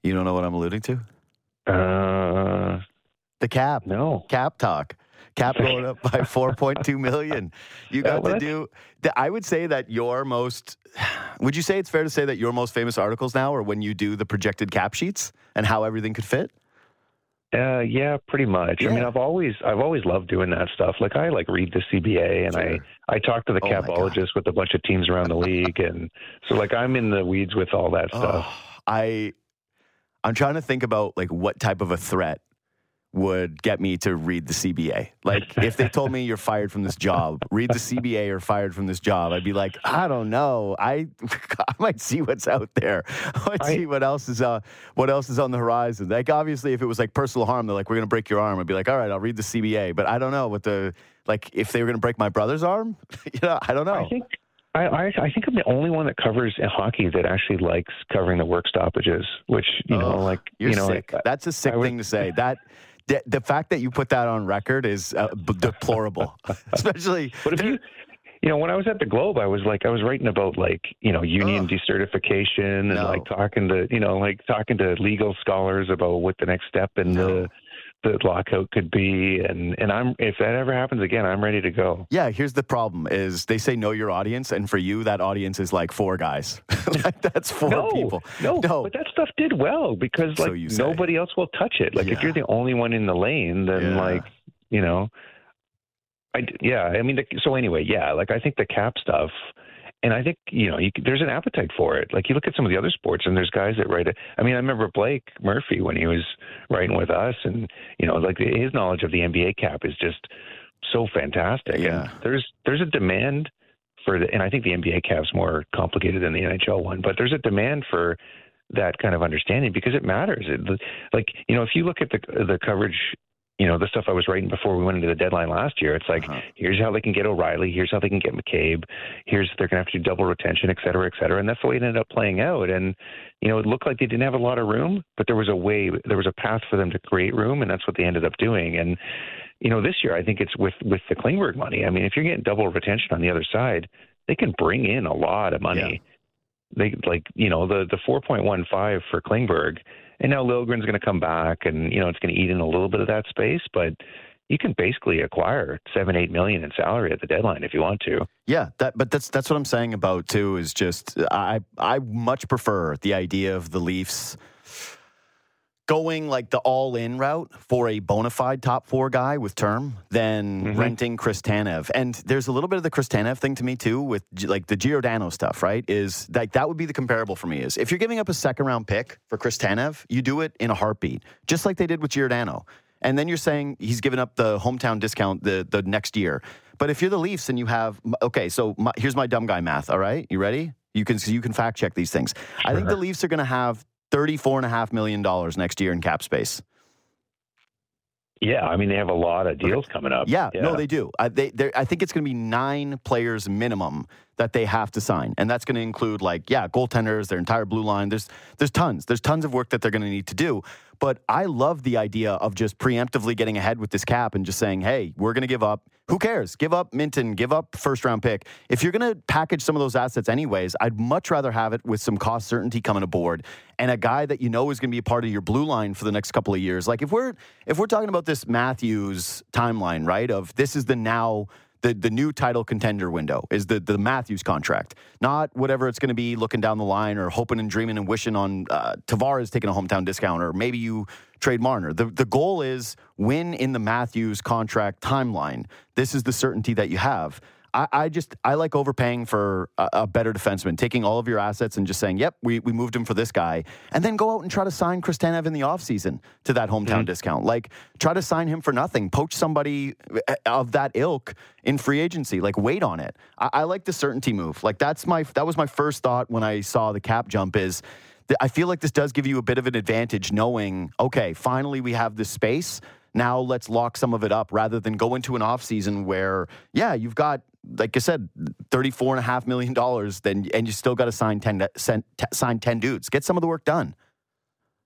you don't know what I'm alluding to? Uh, The cap. no. cap talk. Cap going up by [LAUGHS] 4.2 million. You got to do. I would say that your most. Would you say it's fair to say that your most famous articles now are when you do the projected cap sheets and how everything could fit? Uh, yeah, pretty much. I mean, I've always I've always loved doing that stuff. Like I like read the CBA and Sure. I I talk to the Oh capologist with a bunch of teams around the league, and so like I'm in the weeds with all that stuff. Oh, I. I'm trying to think about like what type of a threat would get me to read the CBA. Like [LAUGHS] if they told me you're fired from this job, read the CBA or fired from this job, I'd be like, I don't know. I [LAUGHS] I might see what's out there. [LAUGHS] I might I- see what else is uh what else is on the horizon. Like obviously if it was like personal harm, they're like, we're gonna break your arm. I'd be like, all right, I'll read the CBA. But I don't know what the like if they were gonna break my brother's arm, you know, I don't know. I think I, I I think I'm the only one that covers hockey that actually likes covering the work stoppages, which you know, like You're you know, sick. like, That's a sick would- thing to say. That the, the fact that you put that on record is uh, b- deplorable, [LAUGHS] especially. But if you, you know, when I was at the Globe, I was like, I was writing about like, you know, union Ugh. decertification and No. like talking to, you know, like talking to legal scholars about what the next step in No. the the lockout could be. And and I'm if that ever happens again, I'm ready to go. Yeah, here's the problem: is they say know your audience, and for you, that audience is like four guys. [LAUGHS] like that's four no, people. no, No. but that stuff did well because like say. nobody else will touch it. Like if you're the only one in the lane, then Yeah. like you know, I yeah. I mean, the, so anyway, yeah. Like I think the cap stuff, and I think you know, you, there's an appetite for it. Like you look at some of the other sports, and there's guys that write it. I mean, I remember Blake Murphy when he was writing with us, and you know, like his knowledge of the NBA cap is just so fantastic. Yeah. And there's there's a demand for the, and I think the NBA cap's more complicated than the NHL one, but there's a demand for that kind of understanding because it matters. It, like you know, if you look at the the coverage, you know, the stuff I was writing before we went into the deadline last year, it's like Uh-huh. here's how they can get O'Reilly, here's how they can get McCabe, here's they're going to have to do double retention, et cetera, et cetera, and that's the way it ended up playing out. And you know, it looked like they didn't have a lot of room, but there was a way, there was a path for them to create room, and that's what they ended up doing. And you know, this year I think it's with with the Klingberg money. I mean, if you're getting double retention on the other side, they can bring in a lot of money. They like you know the the 4.15 for Klingberg, and now Liljegren's going to come back, and you know it's going to eat in a little bit of that space, but you can basically acquire seven, eight million in salary at the deadline if you want to. Yeah, that but that's that's what I'm saying about too. Is just I I much prefer the idea of the Leafs going like the all in route for a bona fide top four guy with term than mm-hmm. renting Chris Tanev. And there's a little bit of the Chris Tanev thing to me too with like the Giordano stuff, right? Is like that would be the comparable for me is if you're giving up a second round pick for Chris Tanev, you do it in a heartbeat, just like they did with Giordano. And then you're saying he's given up the hometown discount the, the next year. But if you're the Leafs and you have, okay, so my, here's my dumb guy math, all right? You ready? You can, you can fact check these things. Sure. I think the Leafs are going to have $34.5 million next year in cap space. Yeah, I mean they have a lot of deals coming up. Yeah, yeah. no, they do. I, they, I think it's going to be nine players minimum that they have to sign, and that's going to include like yeah, goaltenders, their entire blue line. There's there's tons. There's tons of work that they're going to need to do. But I love the idea of just preemptively getting ahead with this cap and just saying, hey, we're going to give up. Who cares? Give up Minten, give up first round pick. If you're going to package some of those assets anyways, I'd much rather have it with some cost certainty coming aboard and a guy that you know is going to be a part of your blue line for the next couple of years. Like if we're if we're talking about this Matthews timeline, right? Of this is the now the, the new title contender window is the, the Matthews contract, not whatever it's going to be looking down the line or hoping and dreaming and wishing on uh, Tavares taking a hometown discount or maybe you trade Marner. The, the goal is win in the Matthews contract timeline. This is the certainty that you have. I, I just I like overpaying for a, a, better defenseman, taking all of your assets and just saying, "Yep, we, we moved him for this guy," and then go out and try to sign Chris Tanev in the offseason to that hometown mm-hmm. discount. Like try to sign him for nothing, poach somebody eh, of that ilk in free agency. Like wait on it. I, I like the certainty move. Like that's my that was my first thought when I saw the cap jump is. I feel like this does give you a bit of an advantage knowing, okay, finally we have this space now let's lock some of it up rather than go into an offseason where, yeah, you've got like I said, thirty-four and a half million dollars, then and you still got to sign ten sign ten dudes. Get some of the work done.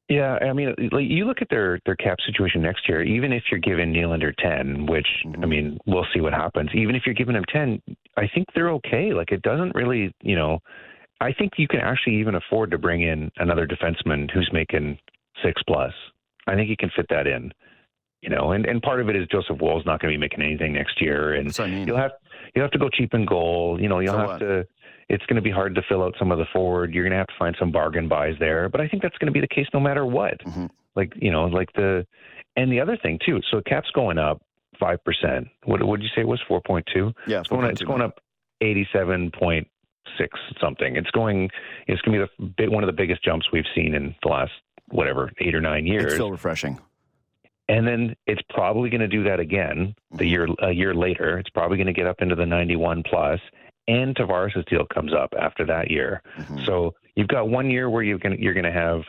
Yeah, I mean, like you look at their their cap situation next year. Even if you're giving Nylander ten, which mm-hmm. I mean, we'll see what happens. Even if you're giving them ten, I think they're okay. Like it doesn't really, you know, I think you can actually even afford to bring in another defenseman who's making six plus. I think you can fit that in you know, and, and part of it is Joseph Woll's not going to be making anything next year, and I mean. you'll have you'll have to go cheap in goal. You know, you'll so have what? to. It's going to be hard to fill out some of the forward. You're going to have to find some bargain buys there, but I think that's going to be the case no matter what. Mm-hmm. Like you know, like the and the other thing too. So cap's going up five percent. What would you say it was four point two? Yeah, it's going, it's going up eighty seven point six something. It's going. It's going to be the one of the biggest jumps we've seen in the last whatever eight or nine years. It's so refreshing and then it's probably going to do that again the mm-hmm. year a year later. It's probably going to get up into the 91 plus, and Tavares' deal comes up after that year. Mm-hmm. So you've got one year where you're going you're going to have,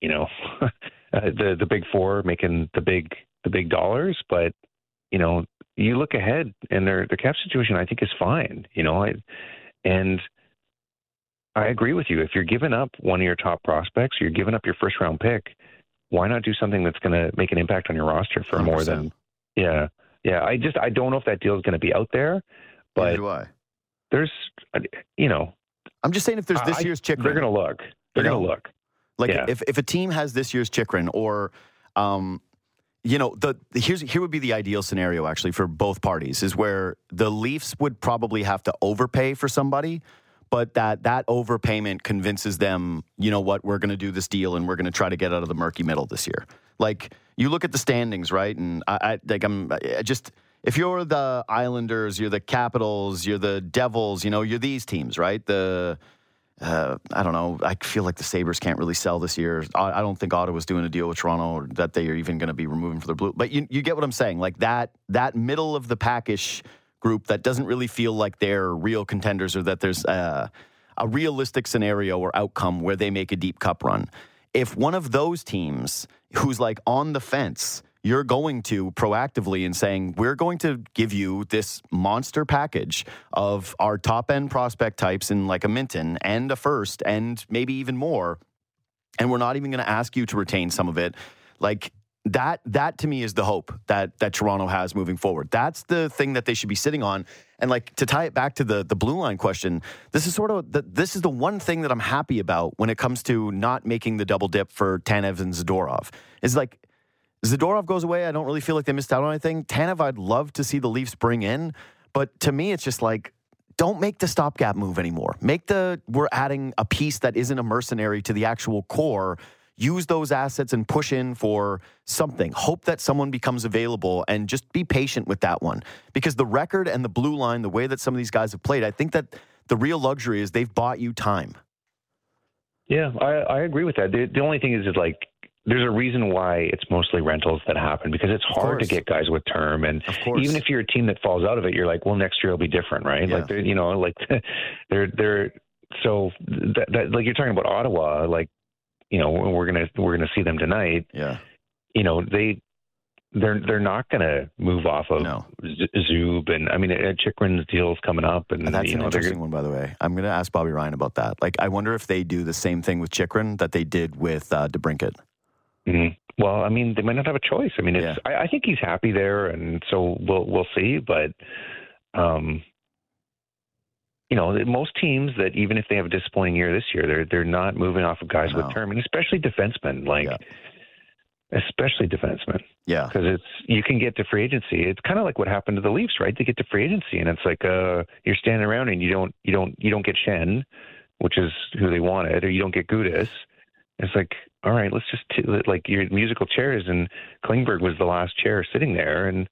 you know, [LAUGHS] uh, the the big four making the big the big dollars, but you know you look ahead and their their cap situation I think is fine. You know, I, and I agree with you. If you're giving up one of your top prospects, you're giving up your first round pick why not do something that's going to make an impact on your roster for 100%. more than yeah yeah. I just i don't know if that deal is going to be out there but there's you know i'm just saying if there's this I, year's Chychrun they're going to look. They're going to look. like yeah. if, if a team has this year's Chychrun or um you know the here's here would be the ideal scenario actually for both parties is where the Leafs would probably have to overpay for somebody but that that overpayment convinces them, you know what, we're going to do this deal and we're going to try to get out of the murky middle this year. Like you look at the standings, right? And I, I like I'm I just if you're the Islanders, you're the Capitals, you're the Devils, you know, you're these teams, right? The uh, I don't know. I feel like the Sabres can't really sell this year. I, I don't think Ottawa's doing a deal with Toronto or that they are even going to be removing for their blue. But you, you get what I'm saying. Like that that middle of the package group that doesn't really feel like they're real contenders or that there's a, a realistic scenario or outcome where they make a deep cup run. If one of those teams who's like on the fence, you're going to proactively and saying, we're going to give you this monster package of our top end prospect types in like a Minten and a first and maybe even more. And we're not even going to ask you to retain some of it. Like that that to me is the hope that that Toronto has moving forward. That's the thing that they should be sitting on. And like to tie it back to the the blue line question, this is sort of the, this is the one thing that I'm happy about when it comes to not making the double dip for Tanev and Zadorov. Is like Zadorov goes away. I don't really feel like they missed out on anything. Tanev, I'd love to see the Leafs bring in, but to me, it's just like don't make the stopgap move anymore. Make the we're adding a piece that isn't a mercenary to the actual core use those assets and push in for something. Hope that someone becomes available and just be patient with that one. Because the record and the blue line, the way that some of these guys have played, I think that the real luxury is they've bought you time. Yeah, I, I agree with that. The, the only thing is, is like there's a reason why it's mostly rentals that happen because it's hard to get guys with term and even if you're a team that falls out of it you're like well next year will be different right yeah. like you know like [LAUGHS] they're they're so that, that like you're talking about Ottawa like you know we're gonna we're gonna see them tonight. Yeah, you know they they're they're not going to move off of no. Zub and I mean uh, Chychrun's deal's coming up and, and that's you know, an interesting one by the way. I'm going to ask Bobby Ryan about that. Like I wonder if they do the same thing with Chychrun that they did with uh, DeBrincat. Mm-hmm. Well, I mean they might not have a choice. I mean, it's yeah. I, I think he's happy there, and so we'll we'll see. But um, you know, most teams that even if they have a disappointing year this year, they're they're not moving off of guys with term, and especially defensemen, like yeah. especially defensemen. Yeah, because it's you can get to free agency. It's kind of like what happened to the Leafs, right? They get to free agency, and it's like uh, you're standing around and you don't you don't you don't get Shen, which is who they wanted, or you don't get Gudas. It's like, all right, let's just t- like your musical chairs, and Klingberg was the last chair sitting there, and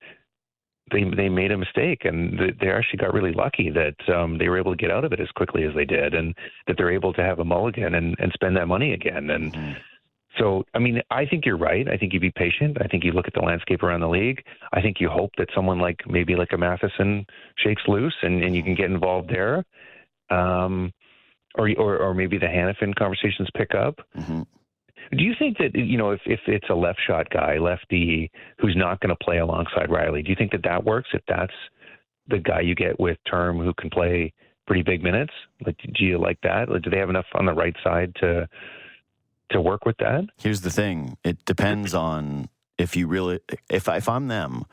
they they made a mistake, and they actually got really lucky that um, they were able to get out of it as quickly as they did, and that they're able to have a mulligan and, and spend that money again. And mm-hmm. so, I mean, I think you're right. I think you be patient. I think you look at the landscape around the league. I think you hope that someone like maybe like a Matheson shakes loose, and, and you can get involved there. Um, or, or, or maybe the Hanifin conversations pick up. Mm-hmm. Do you think that you know if if it's a left shot guy, lefty who's not going to play alongside Rielly? do you think that that works? If that's the guy you get with term who can play pretty big minutes, like do you like that? Like, do they have enough on the right side to to work with that? Here's the thing: it depends on if you really if if I'm them,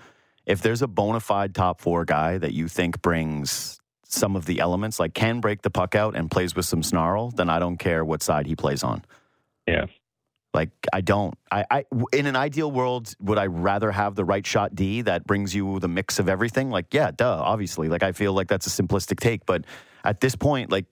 if there's a bona fide top four guy that you think brings some of the elements, like can break the puck out and plays with some snarl, then I don't care what side he plays on. Yeah. Like I don't. I, I in an ideal world, would I rather have the right shot D that brings you the mix of everything? Like, yeah, duh, obviously. Like I feel like that's a simplistic take, but at this point, like,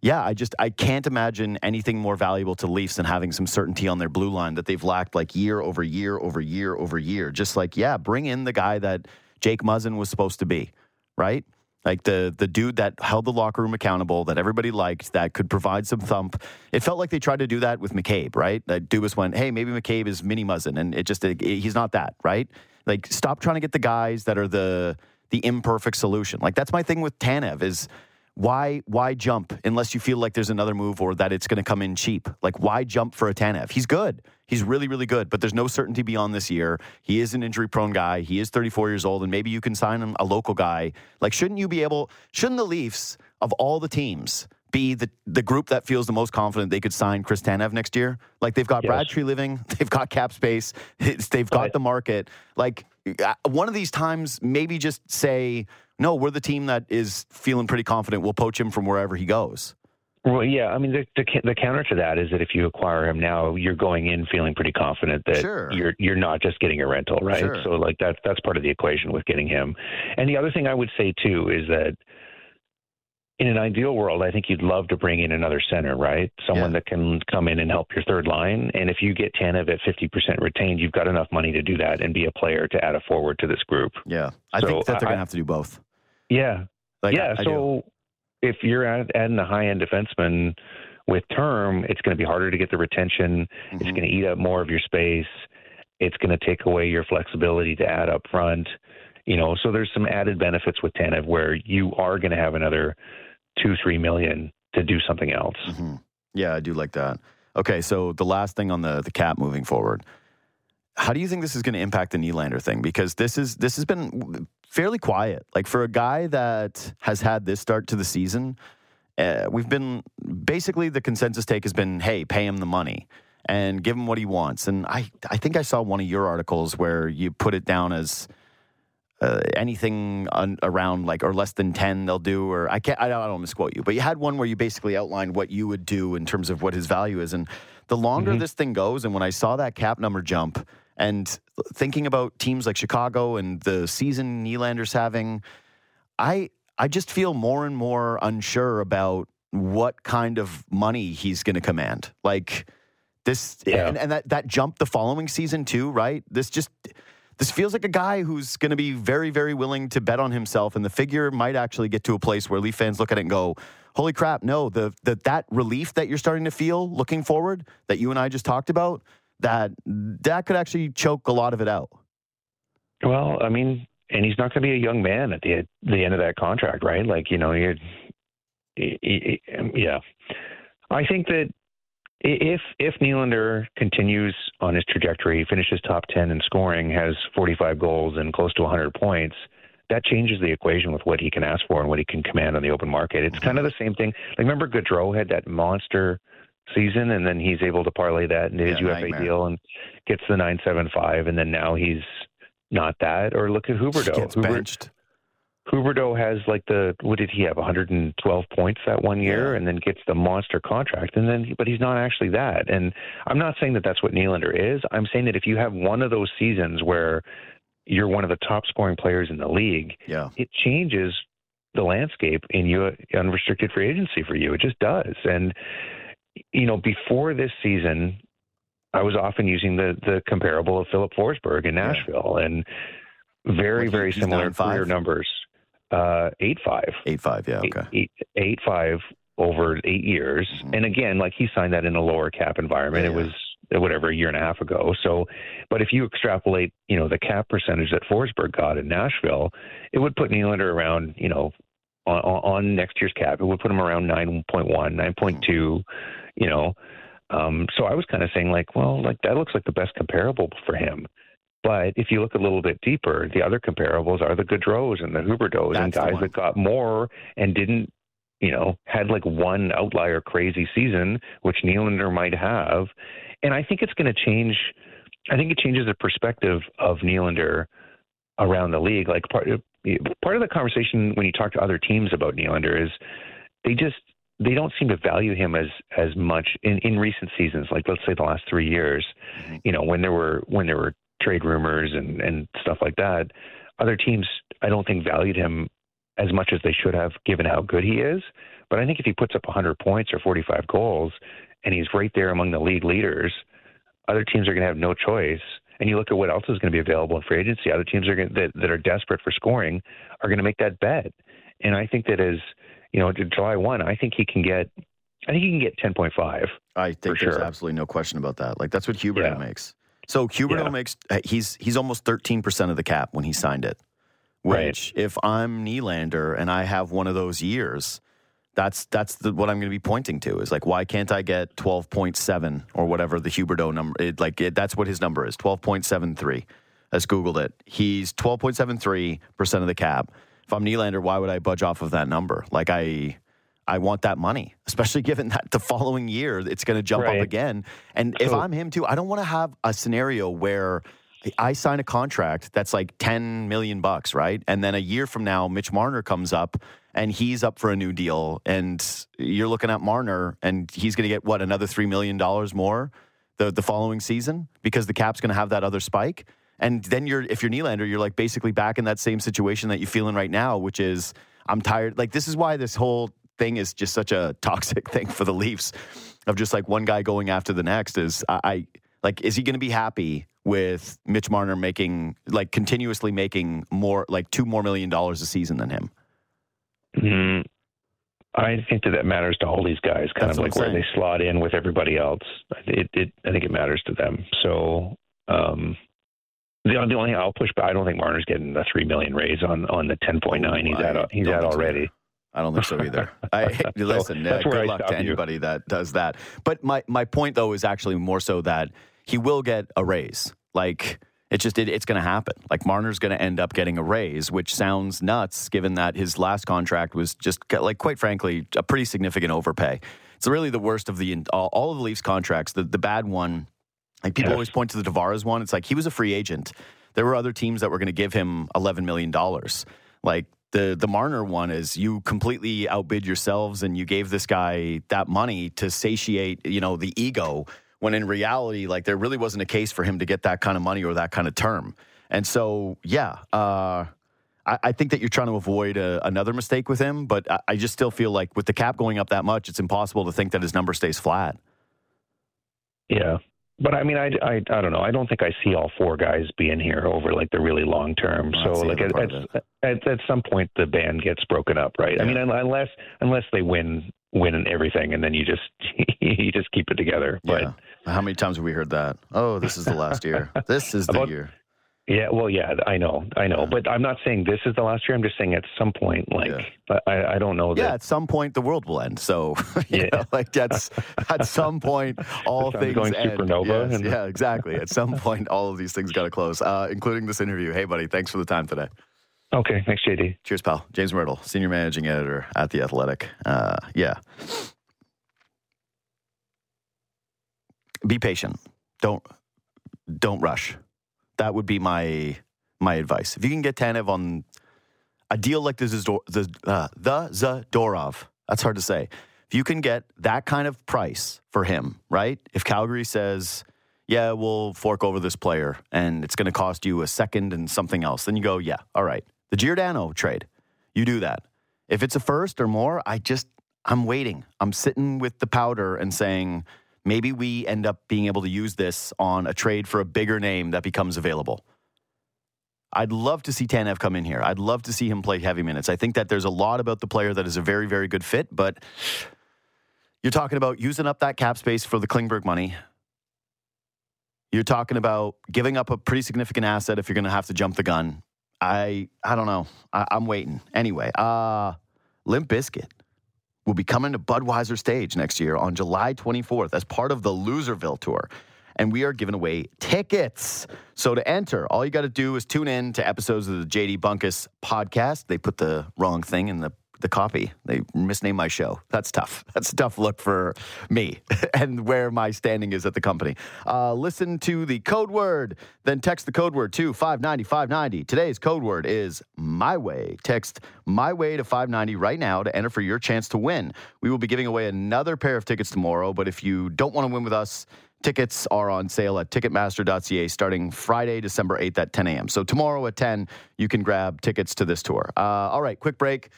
yeah, I just I can't imagine anything more valuable to Leafs than having some certainty on their blue line that they've lacked like year over year over year over year. Just like, yeah, bring in the guy that Jake Muzzin was supposed to be, right? Like the the dude that held the locker room accountable, that everybody liked, that could provide some thump. It felt like they tried to do that with McCabe, right? That Dubas went, hey, maybe McCabe is mini Muzzin, and it just it, he's not that, right? Like stop trying to get the guys that are the the imperfect solution. Like that's my thing with Tanev is why why jump unless you feel like there's another move or that it's going to come in cheap? Like why jump for a Tanev? He's good. He's really really good, but there's no certainty beyond this year. He is an injury prone guy. He is 34 years old and maybe you can sign him a local guy. Like shouldn't you be able shouldn't the Leafs of all the teams be the, the group that feels the most confident they could sign Chris Tanev next year? Like they've got yes. Brad Treliving, [LAUGHS] they've got cap space, [LAUGHS] they've got right. the market. Like uh, one of these times, maybe just say, no, we're the team that is feeling pretty confident. We'll poach him from wherever he goes. Well, yeah. I mean, the, the, the counter to that is that if you acquire him now, you're going in feeling pretty confident that sure. you're you're not just getting a rental, right? Sure. So like that's that's part of the equation with getting him. And the other thing I would say too is that in an ideal world, I think you'd love to bring in another center, right? Someone yeah. that can come in and help your third line. And if you get Tanev at 50% retained, you've got enough money to do that and be a player to add a forward to this group. Yeah. I so think that they're going to have to do both. Yeah. Like, yeah. I, I so do. If you're adding a high end defenseman with term, it's going to be harder to get the retention. Mm-hmm. It's going to eat up more of your space. It's going to take away your flexibility to add up front. You know, so there's some added benefits with Tanev where you are going to have another two, three million to do something else. Mm-hmm. Yeah, I do like that. Okay, so the last thing on the the cap moving forward. How do you think this is going to impact the Nylander thing? Because this is this has been fairly quiet. Like for a guy that has had this start to the season, uh, we've been basically the consensus take has been, hey, pay him the money. and give him what he wants. And I, I think I saw one of your articles where you put it down as uh, anything un, around like or less than 10 they'll do or I can't I don't, I don't misquote you but you had one where you basically outlined what you would do in terms of what his value is and the longer mm-hmm. this thing goes and when I saw that cap number jump and thinking about teams like Chicago and the season Nylander's having I I just feel more and more unsure about what kind of money he's going to command like this yeah. and, and that that jump the following season too right this just this feels like a guy who's going to be very, very willing to bet on himself, and the figure might actually get to a place where Leaf fans look at it and go, "Holy crap! No, the, the that relief that you're starting to feel looking forward, that you and I just talked about, that that could actually choke a lot of it out." Well, I mean, and he's not going to be a young man at the the end of that contract, right? Like, you know, you're, um, yeah. I think that if if Nylander continues on his trajectory, finishes top ten in scoring, has 45 goals and close to 100 points, that changes the equation with what he can ask for and what he can command on the open market. It's kind of the same thing. Like remember Gaudreau had that monster season, and then he's able to parlay that into his yeah, UFA nightmare. deal and gets the 975, and then now he's not that. Or look at Huberdeau. Gets Huber, benched. Huberdeau has like the what did he have 112 points that one year, yeah. and then gets the monster contract, and then but he's not actually that. And I'm not saying that that's what Nylander is. I'm saying that if you have one of those seasons where you're one of the top scoring players in the league, yeah. it changes the landscape in you unrestricted free agency for you. It just does. And you know, before this season, I was often using the the comparable of Filip Forsberg in Nashville, yeah. and very very similar career numbers. Uh, eight five. Eight five. Yeah. Okay. Eight, eight, eight five over eight years, mm-hmm. and again, like he signed that in a lower cap environment. Yeah, it was whatever a year and a half ago. So, but if you extrapolate, you know, the cap percentage that Forsberg got in Nashville, it would put Nylander around, you know, on, on next year's cap. It would put him around 9.1, 9.2, mm-hmm. You know. Um, so I was kind of saying like, well, like that looks like the best comparable for him. But if you look a little bit deeper, the other comparables are the Gaudreaus and the Huberdeaus and guys that got more and didn't, you know, had like one outlier crazy season, which Nylander might have. And I think it's going to change. I think it changes the perspective of Nylander around the league. Like part of, part of the conversation when you talk to other teams about Nylander is they just they don't seem to value him as as much in in recent seasons like let's say the last 3 years mm-hmm. you know when there were when there were trade rumors and, and stuff like that, other teams, I don't think, valued him as much as they should have given how good he is. But I think if he puts up 100 points or 45 goals and he's right there among the league leaders, other teams are going to have no choice. And you look at what else is going to be available in free agency. Other teams are going to, that, that are desperate for scoring are going to make that bet. And I think that as you know, July one, I think he can get. I think he can get 10.5. I think there's sure. absolutely no question about that. Like that's what Hubert yeah. makes. So Huberdeau yeah. makes uh, he's he's almost thirteen percent of the cap when he signed it. Which, right. if I'm Nylander and I have one of those years, that's that's the, what I'm going to be pointing to is like why can't I get twelve point seven or whatever the Huberdeau number? It, like it, that's what his number is twelve point seven three. Let's Googled it. He's twelve point seven three percent of the cap. If I'm Nylander, why would I budge off of that number? Like I I want that money, [LAUGHS] especially given that the following year it's going to jump right. up again. And if I'm him too, I don't want to have a scenario where I sign a contract that's like 10 million bucks, right? And then a year from now, Mitch Marner comes up and he's up for a new deal. And you're looking at Marner and he's going to get what, another $3 million more the, the following season because the cap's going to have that other spike. And then you're, if you're Nylander, you're like basically back in that same situation that you're feeling right now, which is I'm tired. Like, this is why this whole thing is just such a toxic [LAUGHS] thing for the Leafs of just like one guy going after the next is I, I like is he going to be happy with Mitch Marner making like continuously making more like two more million dollars a season than him? Mm, I think that that matters to all these guys, kind That's of like where they slot in with everybody else. It, it, I think it matters to them. So, um, the, the only thing I'll push back, I don't think Marner's getting the three million raise on on the ten point nine he's at he's at already. I don't think so either. [LAUGHS] I so listen. Uh, good luck to anybody you. that does that. But my my point though is actually more so that he will get a raise. Like it's just it, it's going to happen. Like Marner's going to end up getting a raise, which sounds nuts given that his last contract was just like quite frankly a pretty significant overpay. It's really the worst of the all, all of the Leafs contracts. The the bad one, like people Yes. always point to the Tavares one. It's like he was a free agent. There were other teams that were going to give him eleven million dollars. Like the the Marner one is you completely outbid yourselves and you gave this guy that money to satiate you know the ego. When in reality, like there really wasn't a case for him to get that kind of money or that kind of term. And so, yeah, uh, I, I think that you're trying to avoid a, another mistake with him, but I, I just still feel like with the cap going up that much, it's impossible to think that his number stays flat. Yeah. But I mean, I, I, I don't know. I don't think I see all four guys being here over like the really long term. Well, so like at, at, at at some point the band gets broken up, right? I mean, unless unless they win win and everything, and then you just [LAUGHS] you just keep it together. But yeah. How many times have we heard that? Oh, this is the last year. [LAUGHS] This is the About- year. Yeah, well, yeah, I know, I know, Yeah. but I'm not saying this is the last year. I'm just saying at some point, like, Yeah. I, I don't know That, Yeah, at some point the world will end. So, [LAUGHS] Yeah. know, like that's at some point [LAUGHS] all things going end. supernova Yes, and- yeah, exactly. At some [LAUGHS] point, all of these things got to close, uh, including this interview. Hey, buddy, thanks for the time today. Okay, thanks, JD. Cheers, pal. James Mirtle, senior managing editor at the Athletic. Uh, yeah. Be patient. Don't don't rush. That would be my my advice. If you can get Tanev on a deal like the Zdor, the uh, the Zadorov, that's hard to say. If you can get that kind of price for him, right? If Calgary says, "Yeah, we'll fork over this player, and it's going to cost you a second and something else," then you go, "Yeah, all right." The Giordano trade, you do that. If it's a first or more, I just I'm waiting. I'm sitting with the powder and saying maybe we end up being able to use this on a trade for a bigger name that becomes available. I'd love to see Tanev come in here. I'd love to see him play heavy minutes. I think that there's a lot about the player that is a very, very good fit, but you're talking about using up that cap space for the Klingberg money. You're talking about giving up a pretty significant asset if you're going to have to jump the gun. I I don't know. I, I'm waiting. Anyway, uh, Limp Bizkit will be coming to Budweiser stage next year on July 24th as part of the Loserville tour. And we are giving away tickets. So to enter, all you got to do is tune in to episodes of the JD Bunkis podcast. They put the wrong thing in the the copy. They misnamed my show. That's tough. [LAUGHS] That's a tough look for me [LAUGHS] and where my standing is at the company. Uh, listen to the code word, then text the code word to 590 590. Today's code word is my way. Text my way to 590 right now to enter for your chance to win. We will be giving away another pair of tickets tomorrow, but if you don't want to win with us, Tickets are on sale at ticketmaster.ca starting Friday, December 8th at 10 a.m. So tomorrow at 10, you can grab tickets to this tour. Uh, all right, quick break.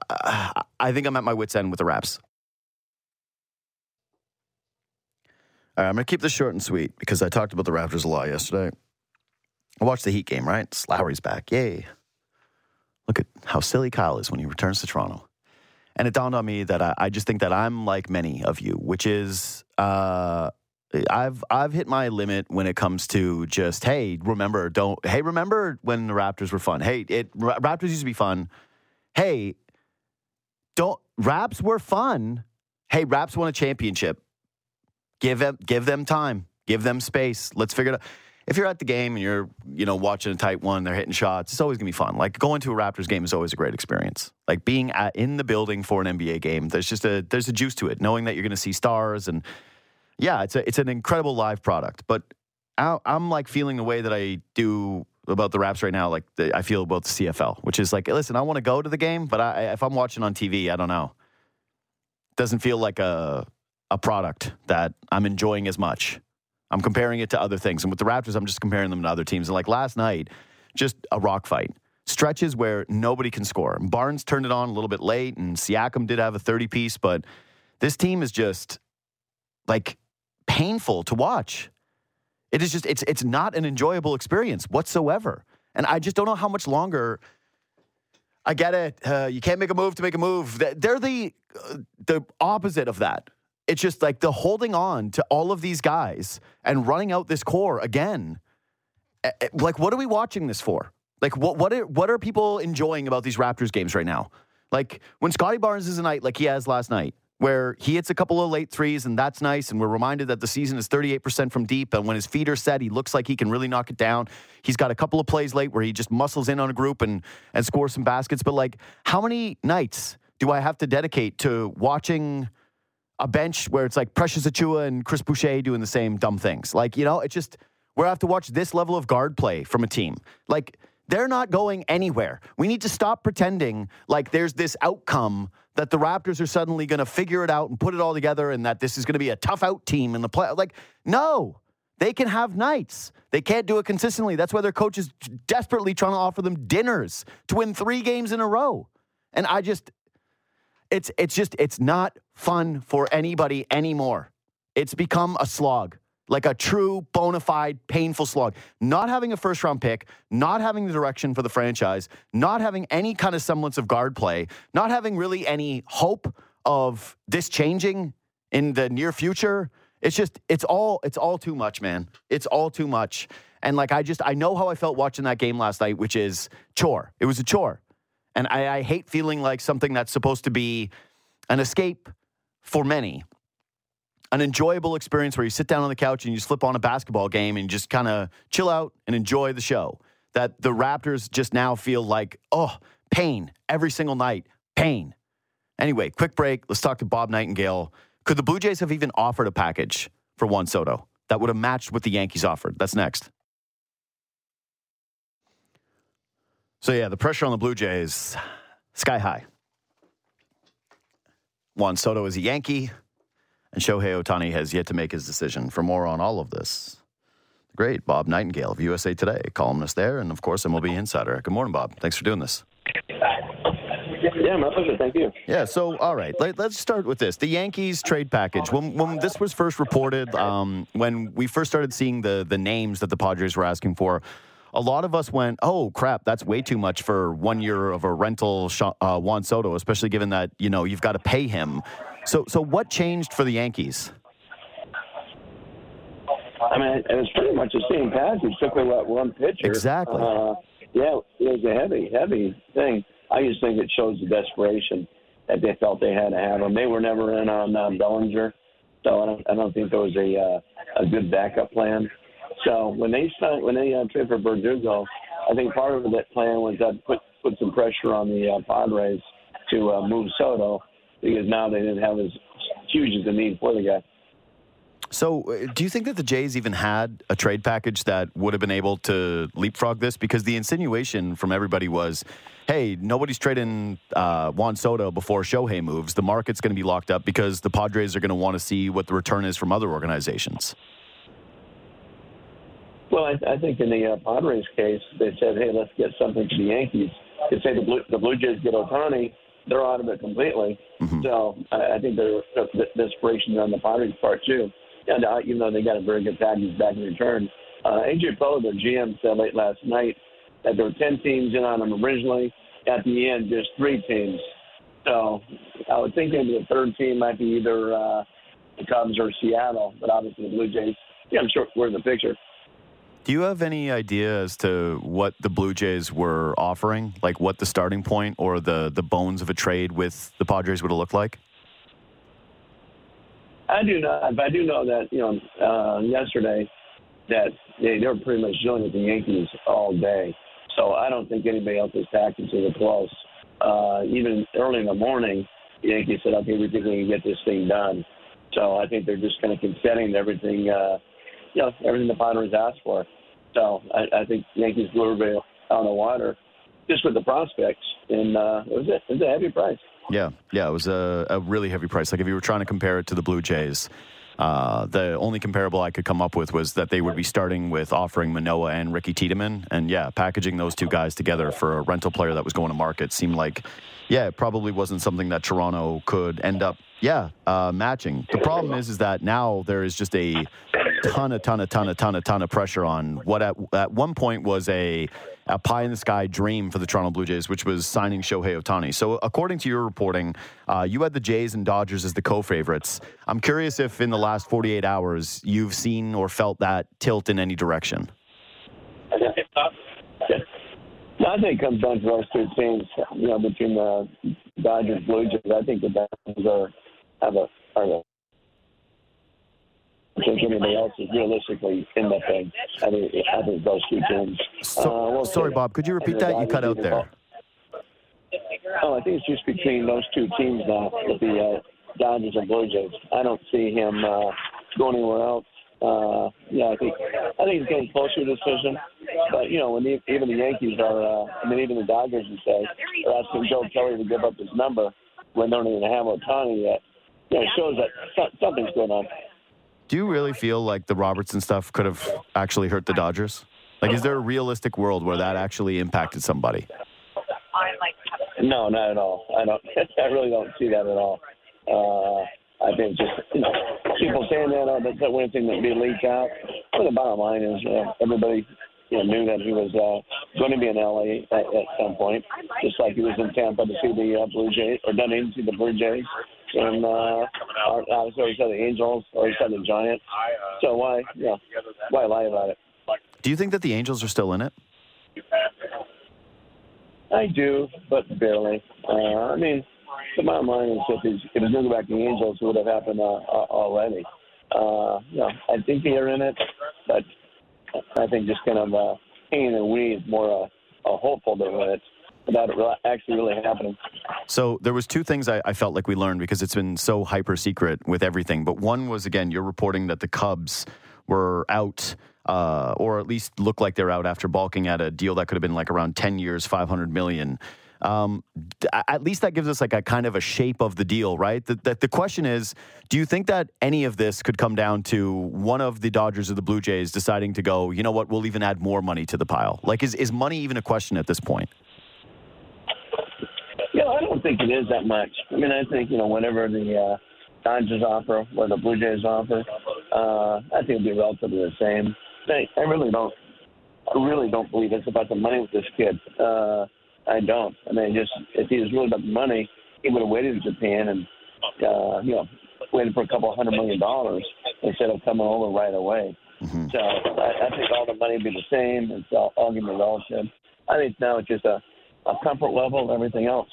[SIGHS] I think I'm at my wits' end with the Raps. All right, I'm going to keep this short and sweet because I talked about the Raptors a lot yesterday. I watched the Heat game, right? Lowry's back. Yay. Look at how silly Kyle is when he returns to Toronto. And it dawned on me that I, I just think that I'm like many of you, which is uh, I've I've hit my limit when it comes to just hey, remember don't hey remember when the Raptors were fun. Hey, it Raptors used to be fun. Hey, don't Raps were fun. Hey, Raps won a championship. Give them give them time. Give them space. Let's figure it out. If you're at the game and you're, you know, watching a tight one, they're hitting shots, it's always gonna be fun. Like going to a Raptors game is always a great experience. Like being at, in the building for an NBA game, there's just a there's a juice to it. Knowing that you're gonna see stars and yeah, it's a it's an incredible live product. But I, I'm like feeling the way that I do about the Raps right now, like the, I feel about the CFL, which is like, listen, I want to go to the game, but I, if I'm watching on TV, I don't know. Doesn't feel like a a product that I'm enjoying as much. I'm comparing it to other things, and with the Raptors, I'm just comparing them to other teams. And like last night, just a rock fight. Stretches where nobody can score. Barnes turned it on a little bit late, and Siakam did have a 30 piece, but this team is just like painful to watch. It is just it's it's not an enjoyable experience whatsoever. And I just don't know how much longer. I get it. Uh, you can't make a move to make a move. They're the uh, the opposite of that. It's just like the holding on to all of these guys and running out this core again. Like, what are we watching this for? Like, what what are what are people enjoying about these Raptors games right now? Like when Scotty Barnes is a night like he has last night, where he hits a couple of late threes and that's nice, and we're reminded that the season is 38% from deep, and when his feet are set, he looks like he can really knock it down. He's got a couple of plays late where he just muscles in on a group and and scores some baskets. But like, how many nights do I have to dedicate to watching? a bench where it's like Precious Achiuwa and Chris Boucher doing the same dumb things. Like, you know, it's just, we have to watch this level of guard play from a team. Like, they're not going anywhere. We need to stop pretending like there's this outcome that the Raptors are suddenly going to figure it out and put it all together and that this is going to be a tough out team in the play. Like, no, they can have nights. They can't do it consistently. That's why their coach is desperately trying to offer them dinners to win three games in a row. And I just, it's it's just it's not fun for anybody anymore. It's become a slog, like a true bona fide painful slog. Not having a first round pick, not having the direction for the franchise, not having any kind of semblance of guard play, not having really any hope of this changing in the near future. It's just it's all it's all too much, man. It's all too much. And like I just I know how I felt watching that game last night, which is chore. It was a chore. And I, I hate feeling like something that's supposed to be an escape for many, an enjoyable experience where you sit down on the couch and you slip on a basketball game and just kind of chill out and enjoy the show. That the Raptors just now feel like, oh, pain every single night, pain. Anyway, quick break. Let's talk to Bob Nightengale. Could the Blue Jays have even offered a package for Juan Soto that would have matched what the Yankees offered? That's next. So, yeah, the pressure on the Blue Jays, sky high. Juan Soto is a Yankee, and Shohei Ohtani has yet to make his decision. For more on all of this, the great Bob Nightengale of USA Today, columnist there, and of course, MLB Insider. Good morning, Bob. Thanks for doing this. Yeah, my pleasure. Thank you. Yeah, so all right, let, us start with this: the Yankees trade package. When, when this was first reported, um, when we first started seeing the the names that the Padres were asking for, a lot of us went, "Oh crap, that's way too much for one year of a rental uh, Juan Soto, especially given that you know you've got to pay him." So, so what changed for the Yankees? I mean, it was pretty much the same package, took away one pitcher. Exactly. Uh, yeah, it was a heavy, heavy thing. I just think it shows the desperation that they felt they had to have him. They were never in on uh, Bellinger, so I don't, I don't think there was a uh, a good backup plan. So when they signed, when they uh, traded for Verdugo, I think part of that plan was that put put some pressure on the uh, Padres to uh, move Soto because now they didn't have as huge as the need for the guy. So, uh, do you think that the Jays even had a trade package that would have been able to leapfrog this? Because the insinuation from everybody was, hey, nobody's trading uh, Juan Soto before Shohei moves. The market's going to be locked up because the Padres are going to want to see what the return is from other organizations. Well, I, I think in the uh, Padres case, they said, "Hey, let's get something for the Yankees." They say the Blue, the Blue Jays get Ohtani, they're out of it completely. Mm-hmm. So I, I think there's desperation on the Padres' part too. And uh, even though they got a very good package back in return, uh, AJ Preller, their GM, said late last night that there were ten teams in on him originally. At the end, just three teams. So I would think maybe the third team might be either uh, the Cubs or Seattle, but obviously the Blue Jays. Yeah, I'm sure we're in the picture. Do you have any idea as to what the Blue Jays were offering? Like what the starting point or the, the bones of a trade with the Padres would have looked like? I do not. but I do know that you know uh, yesterday that they, they were pretty much dealing with the Yankees all day. So I don't think anybody else else's tactics are close. Uh, even early in the morning, the Yankees said, "Okay, we think we can get this thing done." So I think they're just kind of consenting everything. Uh, you know, everything the Padres asked for. So I, I think Yankees blew everybody on the water just with the prospects, and uh, it was it was a heavy price. Yeah, yeah, it was a, a really heavy price. Like if you were trying to compare it to the Blue Jays, uh, the only comparable I could come up with was that they would be starting with offering Manoah and Ricky Tiedemann, and yeah, packaging those two guys together for a rental player that was going to market seemed like, yeah, it probably wasn't something that Toronto could end up, yeah, uh, matching. The problem is, is that now there is just a ton, a ton, a ton, a ton, a ton of pressure on what at, at one point was a, a pie in the sky dream for the Toronto Blue Jays, which was signing Shohei Ohtani. So, according to your reporting, uh, you had the Jays and Dodgers as the co favorites. I'm curious if in the last 48 hours you've seen or felt that tilt in any direction. I think it comes down to those two teams, you know, between the Dodgers, Blue Jays. I think the Dodgers are have a are I think anybody else is realistically in the thing. I think, I think those two teams. So, uh, sorry, Bob. Could you repeat that? You cut out there. Oh, I think it's just between those two teams now with the uh, Dodgers and Blue Jays. I don't see him uh, going anywhere else. Uh, yeah, I think I think he's getting closer to a decision. But you know, when the, even the Yankees are, uh, I mean, even the Dodgers, you say, are asking Joe Kelly to give up his number when they don't even have Ohtani yet. You know, it shows that something's going on. Do you really feel like the Robertson stuff could have actually hurt the Dodgers? Like, is there a realistic world where that actually impacted somebody? No, not at all. I don't. [LAUGHS] I really don't see that at all. Uh, I think just you know, people saying that uh, that's one thing that be leaked out. But the bottom line is uh, everybody you know, knew that he was uh, going to be in LA at, at some point, just like he was in Tampa to see the uh, Blue Jays or done to see the Blue Jays, and uh, obviously he said the Angels or he said the Giants. So why, yeah, why lie about it? Do you think that the Angels are still in it? I do, but barely. Uh, I mean, the bottom line is if he's, if he's going to back to the Angels, it would have happened uh, uh, already. Uh, you know, I think they're in it, but I think just kind of uh, hanging in weeds more uh, a hopeful than it without it actually really happening. So there was two things I, I, felt like we learned because it's been so hyper secret with everything. But one was again, you're reporting that the Cubs were out uh, or at least look like they're out after balking at a deal that could have been like around 10 years, 500 million. Um, at least that gives us like a kind of a shape of the deal, right? The, the, the, question is, do you think that any of this could come down to one of the Dodgers or the Blue Jays deciding to go, you know what, we'll even add more money to the pile? Like, is, is money even a question at this point? Don't think it is that much. I mean, I think, you know, whenever the uh, Dodgers offer or the Blue Jays offer, uh, I think it'll be relatively the same. I, I really don't. I really don't believe it's about the money with this kid. Uh, I don't. I mean, just if he was really about the money, he would have waited in Japan and uh, you know waited for a couple hundred million dollars instead of coming over right away. Mm-hmm. So I, I think all the money would be the same. It's all, all going to be relative. I think now it's just a, a comfort level and everything else.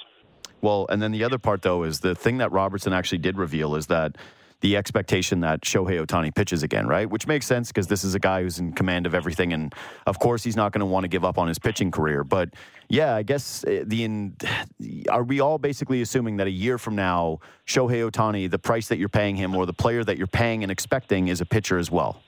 Well, and then the other part though is the thing that Robertson actually did reveal is that the expectation that Shohei Ohtani pitches again, right? Which makes sense because this is a guy who's in command of everything, and of course he's not going to want to give up on his pitching career. But yeah, I guess eh, the in, are we all basically assuming that a year from now, Shohei Ohtani, the price that you're paying him, or the player that you're paying and expecting, is a pitcher as well?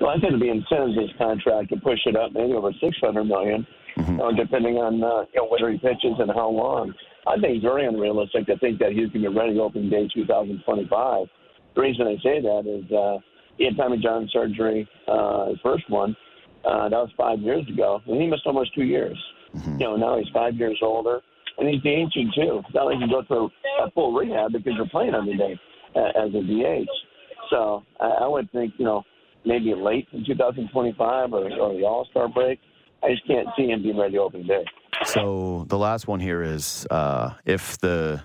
Well, I think it'd be incentives in contract to push it up maybe over six hundred million, mm-hmm. uh, depending on uh, you know, whether he pitches and how long. I think it's very unrealistic to think that he's going to be ready opening day 2025. The reason I say that is uh, he had Tommy John surgery, uh, his first one. Uh, that was five years ago, and he missed almost two years. Mm-hmm. You know, now he's five years older, and he's DHing too. It's not like you go through a full rehab because you're playing every day uh, as a DH. So I, I would think, you know, maybe late in 2025 or, or the All Star break. I just can't see him being ready to open day. So the last one here is uh, if the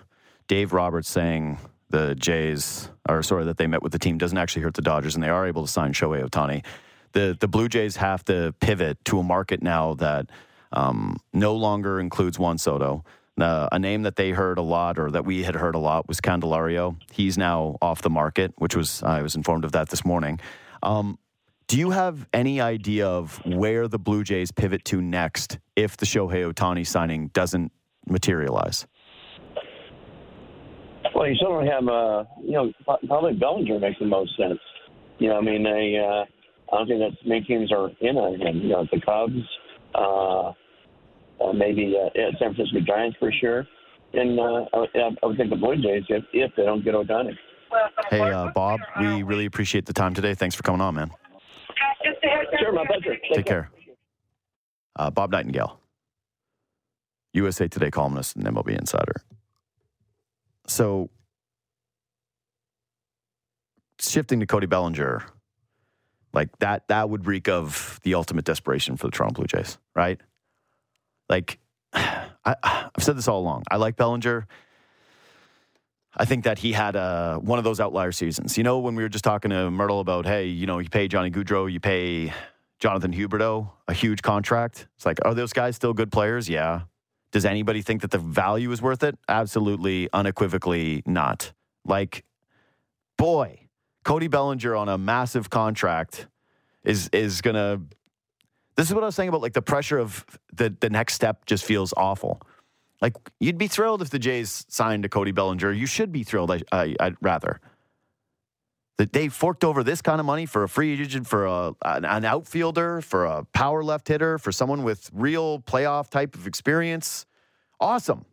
Dave Roberts saying the Jays, or sorry, that they met with the team doesn't actually hurt the Dodgers and they are able to sign Shohei Ohtani, the, the Blue Jays have to pivot to a market now that um, no longer includes Juan Soto. Uh, a name that they heard a lot, or that we had heard a lot, was Candelario. He's now off the market, which was I was informed of that this morning. Um, do you have any idea of where the Blue Jays pivot to next if the Shohei Ohtani signing doesn't materialize? Well, you certainly have, uh, you know, probably Bellinger makes the most sense. You know, I mean, they, uh, I don't think that many teams are in on him. You know, the Cubs, uh, uh, maybe uh, San Francisco Giants for sure, and uh, I, I would think the Blue Jays if, if they don't get Ohtani. Hey, uh, Bob, we really appreciate the time today. Thanks for coming on, man. My pleasure. Take, Take care. Uh, Bob Nightengale, USA Today columnist and MLB insider. So, shifting to Cody Bellinger, like that, that would reek of the ultimate desperation for the Toronto Blue Jays, right? Like, [SIGHS] I, I've said this all along. I like Bellinger. I think that he had a, one of those outlier seasons. You know, when we were just talking to Mirtle about, hey, you know, you pay Johnny Gaudreau, you pay Jonathan Huberdeau a huge contract. It's like, are those guys still good players? Yeah. Does anybody think that the value is worth it? Absolutely, unequivocally not. Like, boy, Cody Bellinger on a massive contract is is gonna. This is what I was saying about like the pressure of the the next step just feels awful. Like you'd be thrilled if the Jays signed a Cody Bellinger. You should be thrilled. I, I, I'd rather that they forked over this kind of money for a free agent, for a, an outfielder, for a power left hitter, for someone with real playoff type of experience. Awesome.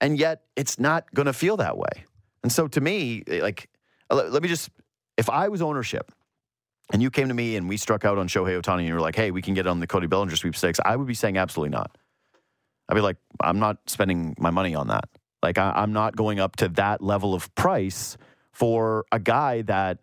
And yet it's not going to feel that way. And so to me, eh, like, uh, let me just, if I was ownership and you came to me and we struck out on Shohei Ohtani and you were like, hey, we can get on the Cody Bellinger sweepstakes, I would be saying absolutely not. I'd be like, I'm not spending my money on that. Like, I, I'm not going up to that level of price for a guy that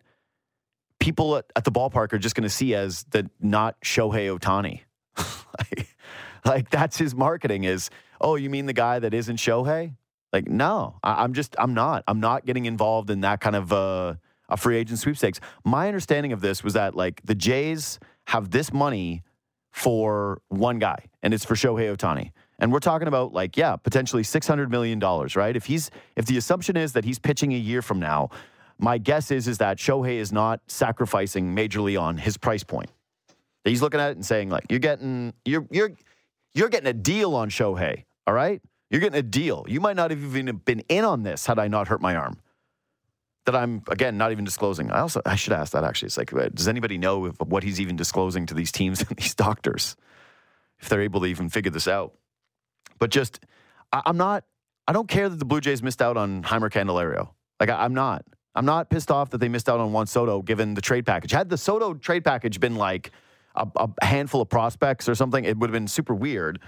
people at, at the ballpark are just going to see as the not Shohei Ohtani. [LAUGHS] like, like, that's his marketing is, oh, you mean the guy that isn't Shohei? Like, no, I, am just, I'm not. I'm not getting involved in that kind of uh, a free agent sweepstakes. My understanding of this was that like the Jays have this money for one guy, and it's for Shohei Ohtani. And we're talking about like, yeah, potentially $600 million, right? If he's, if the assumption is that he's pitching a year from now, my guess is, is that Shohei is not sacrificing majorly on his price point. He's looking at it and saying like, you're getting, you're, you're, you're getting a deal on Shohei. All right. You're getting a deal. You might not have even been in on this had I not hurt my arm. That I'm again not even disclosing. I also I should ask that actually. It's like, uh, does anybody know if, what he's even disclosing to these teams [LAUGHS] and these doctors, if they're able to even figure this out? But just, I, am not, I don't care that the Blue Jays missed out on Jeimer Candelario. Like, I, I'm not. I'm not pissed off that they missed out on Juan Soto given the trade package. Had the Soto trade package been like a, a handful of prospects or something, it would have been super weird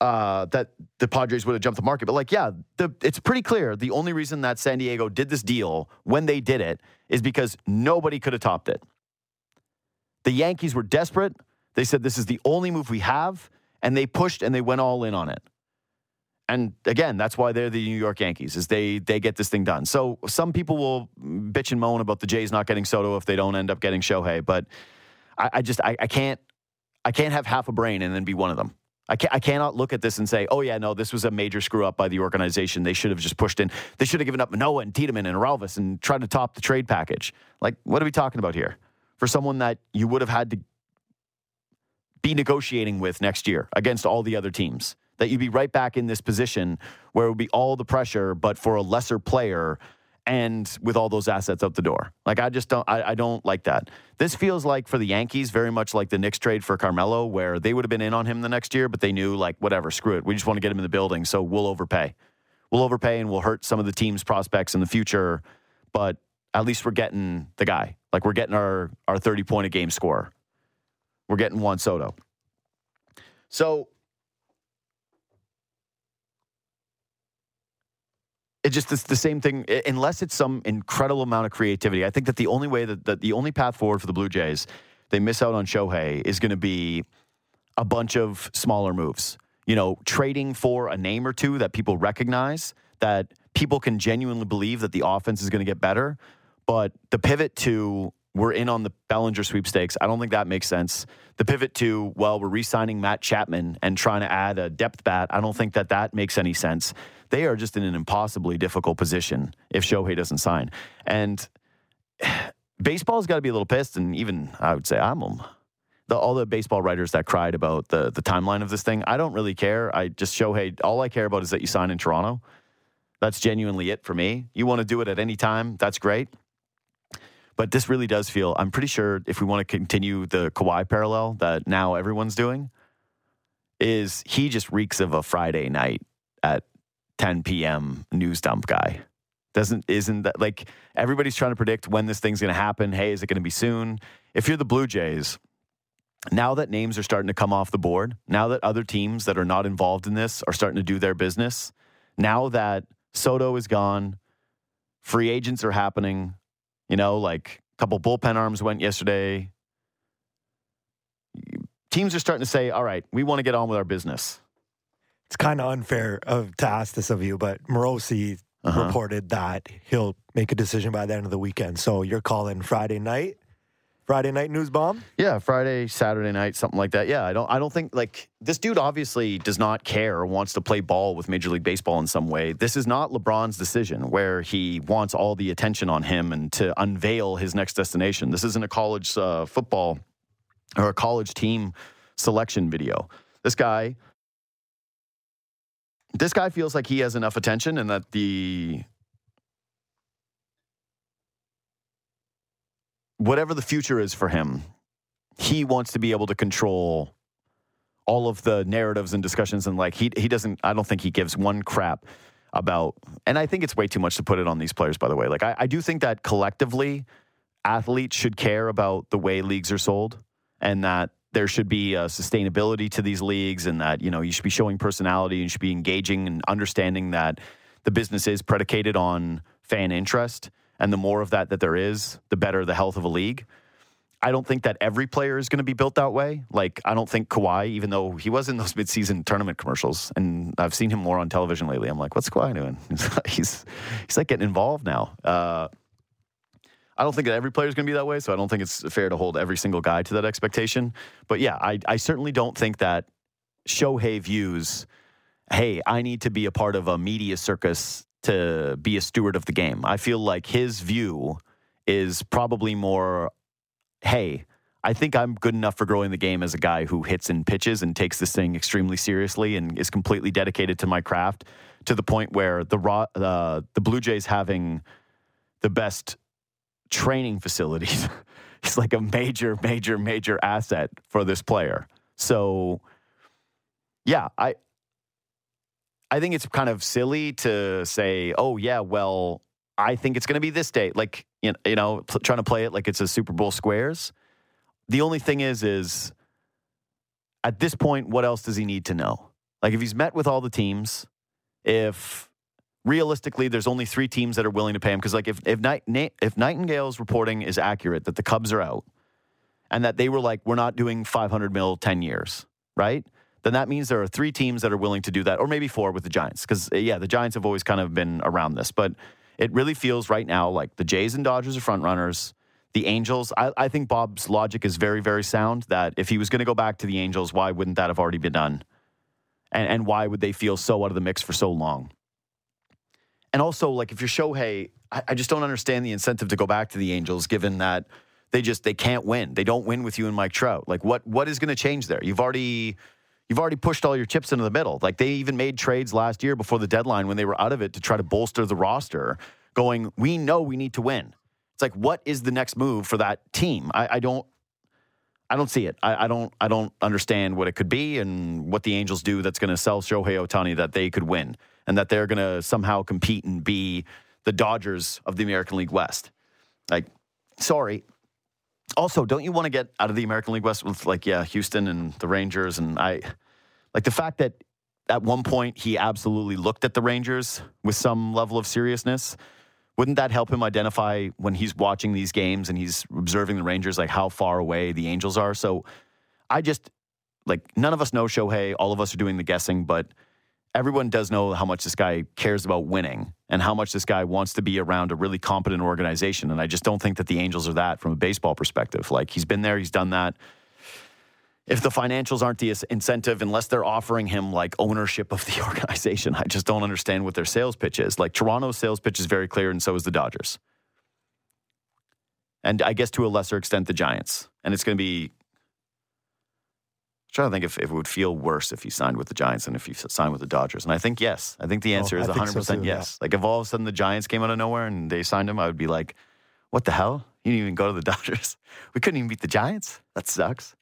uh, that the Padres would have jumped the market. But like, yeah, the, it's pretty clear the only reason that San Diego did this deal when they did it is because nobody could have topped it. The Yankees were desperate. They said, this is the only move we have. And they pushed and they went all in on it. And again, that's why they're the New York Yankees, is they they get this thing done. So some people will bitch and moan about the Jays not getting Soto if they don't end up getting Shohei, but I, I just I, I, can't I can't have half a brain and then be one of them. I, I cannot look at this and say, oh yeah, no, this was a major screw up by the organization. They should have just pushed in. They should have given up Manoah and Tiedemann and Orelvis and tried to top the trade package. Like, what are we talking about here? For someone that you would have had to be negotiating with next year against all the other teams that you'd be right back in this position where it would be all the pressure, but for a lesser player and with all those assets out the door. Like I just don't I, I, don't like that. This feels like for the Yankees, very much like the Knicks trade for Carmelo, where they would have been in on him the next year, but they knew like whatever, screw it. We just want to get him in the building, so we'll overpay. We'll overpay and we'll hurt some of the team's prospects in the future, but at least we're getting the guy. Like we're getting our our 30 point a game score. We're getting Juan Soto. So it just it's the same thing unless it's some incredible amount of creativity. I think that the only way that, that the only path forward for the blue jays they miss out on shohei is going to be a bunch of smaller moves. You know trading for a name or two that people recognize that people can genuinely believe that the offense is going to get better. But the pivot to we're in on the Bellinger sweepstakes. I don't think that makes sense. The pivot to, well, we're re signing Matt Chapman and trying to add a depth bat, I don't think that that makes any sense they are just in an impossibly difficult position if Shohei doesn't sign. And [SIGHS] baseball's got to be a little pissed, and even I would say I'm. The, all the baseball writers that cried about the the timeline of this thing, I don't really care. I just Shohei. All I care about is that you sign in Toronto. That's genuinely it for me. You want to do it at any time, that's great. But this really does feel. I'm pretty sure if we want to continue the Kawhi parallel that now everyone's doing, is he just reeks of a Friday night at 10 p.m. news dump guy. Doesn't isn't that like everybody's trying to predict when this thing's going to happen? Hey, is it going to be soon? If you're the Blue Jays, now that names are starting to come off the board, now that other teams that are not involved in this are starting to do their business, now that Soto is gone, free agents are happening, you know, like a couple bullpen arms went yesterday. Teams are starting to say, all right, we want to get on with our business it's kind of unfair of, to ask this of you, but Morosi uh-huh. reported that he'll make a decision by the end of the weekend. So you're calling Friday night, Friday night news bomb? Yeah, Friday, Saturday night, something like that. Yeah, I don't, I don't think like this dude obviously does not care or wants to play ball with Major League Baseball in some way. This is not LeBron's decision where he wants all the attention on him and to unveil his next destination. This isn't a college uh, football or a college team selection video. This guy this guy feels like he has enough attention and that the whatever the future is for him, he wants to be able to control all of the narratives and discussions and like he he doesn't I don't think he gives one crap about and I think it's way too much to put it on these players by the way. Like I, I do think that collectively athletes should care about the way leagues are sold and that there should be a sustainability to these leagues and that you know you should be showing personality and you should be engaging and understanding that the business is predicated on fan interest and the more of that that there is the better the health of a league I don't think that every player is going to be built that way. Like, I don't think Kawhi, even though he was in those [LAUGHS] midseason tournament commercials, and I've seen him more on television lately. I'm like, what's Kawhi doing? [LAUGHS] he's he's like getting involved now. Uh, I don't think that every player is going to be that way, so I don't think it's fair to hold every single guy to that expectation. But yeah, I, I certainly don't think that Shohei views, hey, I need to be a part of a media circus to be a steward of the game. I feel like his view is probably more hey, I think I'm good enough for growing the game as a guy who hits and pitches and takes this thing extremely seriously and is completely dedicated to my craft to the point where the raw, uh, the Blue Jays having the best training facilities [LAUGHS] is like a major, major, major asset for this player. So, yeah, I I think it's kind of silly to say, oh yeah, well, I think it's going to be this date. Like you know, trying to play it like it's a Super Bowl squares. The only thing is, is at this point, what else does he need to know? Like if he's met with all the teams, if realistically there's only three teams that are willing to pay him, because like if if, Night, if Nightengale's reporting is accurate that the Cubs are out, and that they were like, we're not doing 500 mil 10 years, right? Then that means there are three teams that are willing to do that, or maybe four with the Giants, because uh, yeah, the Giants have always kind of been around this, but it really feels right now like the Jays and Dodgers are front runners. The Angels, I, I think Bob's logic is very, very sound that if he was going to go back to the Angels, why wouldn't that have already been done? And, and why would they feel so out of the mix for so long? And also, like if you're Shohei, I, I just don't understand the incentive to go back to the Angels, given that they just they can't win. They don't win with you and Mike Trout. Like what what is going to change there? You've already you've already pushed all your chips into the middle. Like they even made trades last year before the deadline when they were out of it to try to bolster the roster, going, we know we need to win. It's like, what is the next move for that team? I, I don't I don't see it. I, I, don't I don't understand what it could be and what the Angels do that's gonna sell Shohei Ohtani that they could win and that they're gonna somehow compete and be the Dodgers of the American League West. Like, sorry. Also, don't you want to get out of the American League West with like, yeah, Houston and the Rangers and I like the fact that at one point he absolutely looked at the Rangers with some level of seriousness. Wouldn't that help him identify when he's watching these games and he's observing the Rangers, like how far away the Angels are? So I just, like, none of us know Shohei. All of us are doing the guessing, but everyone does know how much this guy cares about winning and how much this guy wants to be around a really competent organization. And I just don't think that the Angels are that from a baseball perspective. Like, he's been there, he's done that if the financials aren't the incentive, unless they're offering him like ownership of the [LAUGHS] organization, I just don't understand what their sales pitch is. Like Toronto's sales pitch is very clear, and so is the Dodgers. And I guess to a lesser extent, the Giants. And it's going to be. Trying to think if, if, it would feel worse if he signed with the Giants than if he signed with the Dodgers. And I think yes. I think the oh, answer oh, is 100% so too, yes. Yeah. Like if all of a sudden the Giants came out of nowhere and they signed him, I would be like, what the hell? You didn't even go to the [LAUGHS] Dodgers. We couldn't even beat the Giants. That sucks.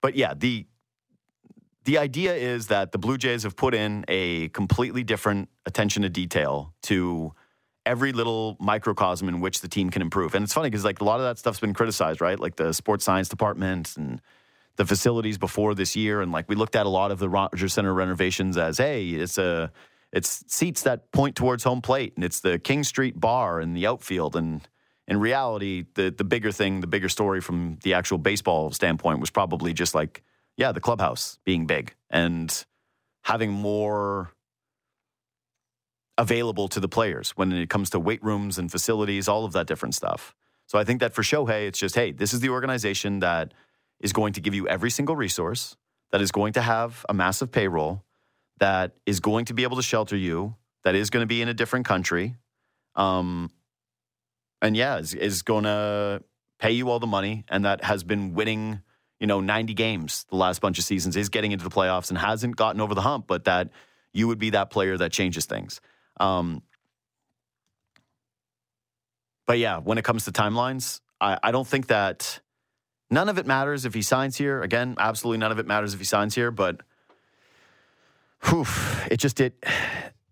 But yeah, the the idea is that the Blue Jays have put in a completely different attention to detail to every little microcosm in which the team can improve. And it's funny because like a lot of that stuff's been criticized, right? Like the sports science department and the facilities before this year, and like we looked at a lot of the Rogers Center renovations as, hey, it's a it's seats that point towards home plate, and it's the King Street bar in the outfield, and in reality, the the bigger thing, the bigger story from the actual baseball standpoint was probably just like, yeah, the clubhouse being big and having more available to the players when it comes to weight rooms and facilities, all of that different stuff. So I think that for Shohei, it's just, hey, this is the organization that is going to give you every single resource, that is going to have a massive payroll, that is going to be able to shelter you, that is going to be in a different country. Um, and yeah, is, is going to pay you all the money, and that has been winning, you know, 90 games the last bunch of seasons, is getting into the playoffs and hasn't gotten over the hump, but that you would be that player that changes things. Um, but yeah, when it comes to timelines, I, I don't think that none of it matters if he signs here. Again, absolutely none of it matters if he signs here. But whew, it just it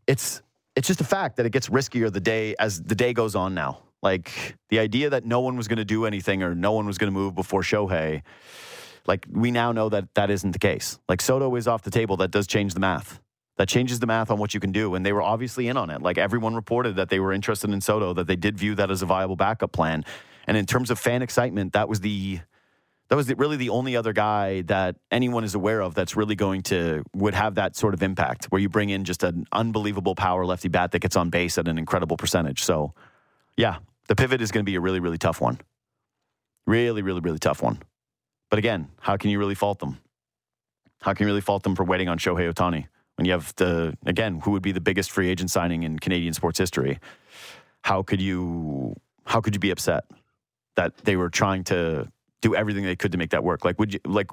it's it's just a fact that it gets riskier the day as the day goes on now. Like the idea that no one was going to do anything or no one was going to move before Shohei, like we now know that that isn't the case. Like Soto is off the table. That does change the math. That changes the math on what you can do. And they were obviously in on it. Like everyone reported that they were interested in Soto, that they did view that as a viable backup plan. And in terms of fan excitement, that was the that was the, really the only other guy that anyone is aware of that's really going to would have that sort of impact where you bring in just an unbelievable power lefty bat that gets on base at an incredible percentage. So, yeah, the pivot is going to be a really really tough one. Really really really tough one. But again, how can you really fault them? How can you really fault them for waiting on Shohei Ohtani when you have the again who would be the biggest free agent signing in Canadian sports history? How could you how could you be upset that they were trying to do everything they could to make that work. Like, would you like?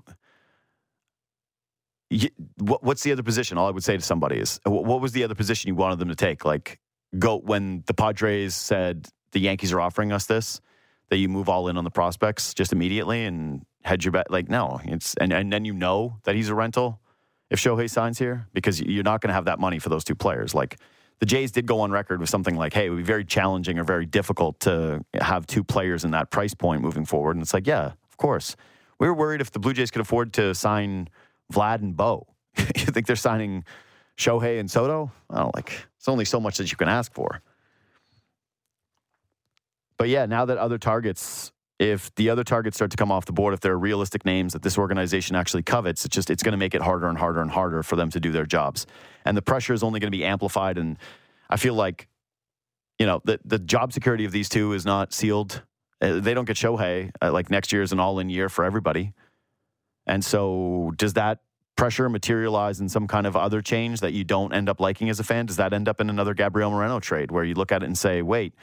You, what, what's the other position? All I would say to somebody is, what was the other position you wanted them to take? Like, go when the Padres said the Yankees are offering us this, that you move all in on the prospects just immediately and hedge your bet. Like, no, it's and and then you know that he's a rental if Shohei signs here because you're not going to have that money for those two players. Like the Jays did go on record with something like, hey, it would be very challenging or very difficult to have two players in that price point moving forward. And it's like, yeah, of course. We were worried if the Blue Jays could afford to sign Vlad and Bo. [LAUGHS] you think they're signing Shohei and Soto? I don't like it's only so much that you can ask for. But yeah, now that other targets if the other targets start to come off the board, if there are realistic names that this organization actually covets, it's just it's going to make it harder and harder and harder for them to do their jobs, and the pressure is only going to be amplified. And I feel like, you know, the the job security of these two is not sealed. Uh, they don't get Shohei uh, like next year is an all in year for everybody, and so does that pressure materialize in some kind of other change that you don't end up liking as a fan? Does that end up in another Gabriel Moreno trade where you look at it and say, wait?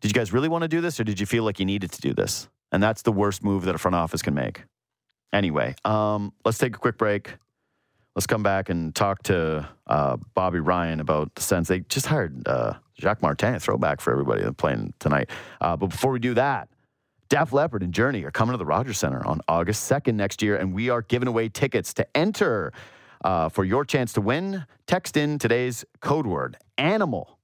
Did you guys really want to do this or did you feel like you needed to do this? And that's the worst move that a front office can make. Anyway, um, let's take a quick break. Let's come back and talk to uh, Bobby Ryan about the Sens. They just hired uh, Jacques Martin, a throwback for everybody playing tonight. Uh, but before we do that, Def Leppard and Journey are coming to the Rogers Center on August 2nd next year, and we are giving away tickets to enter uh, for your chance to win. Text in today's code word, animal,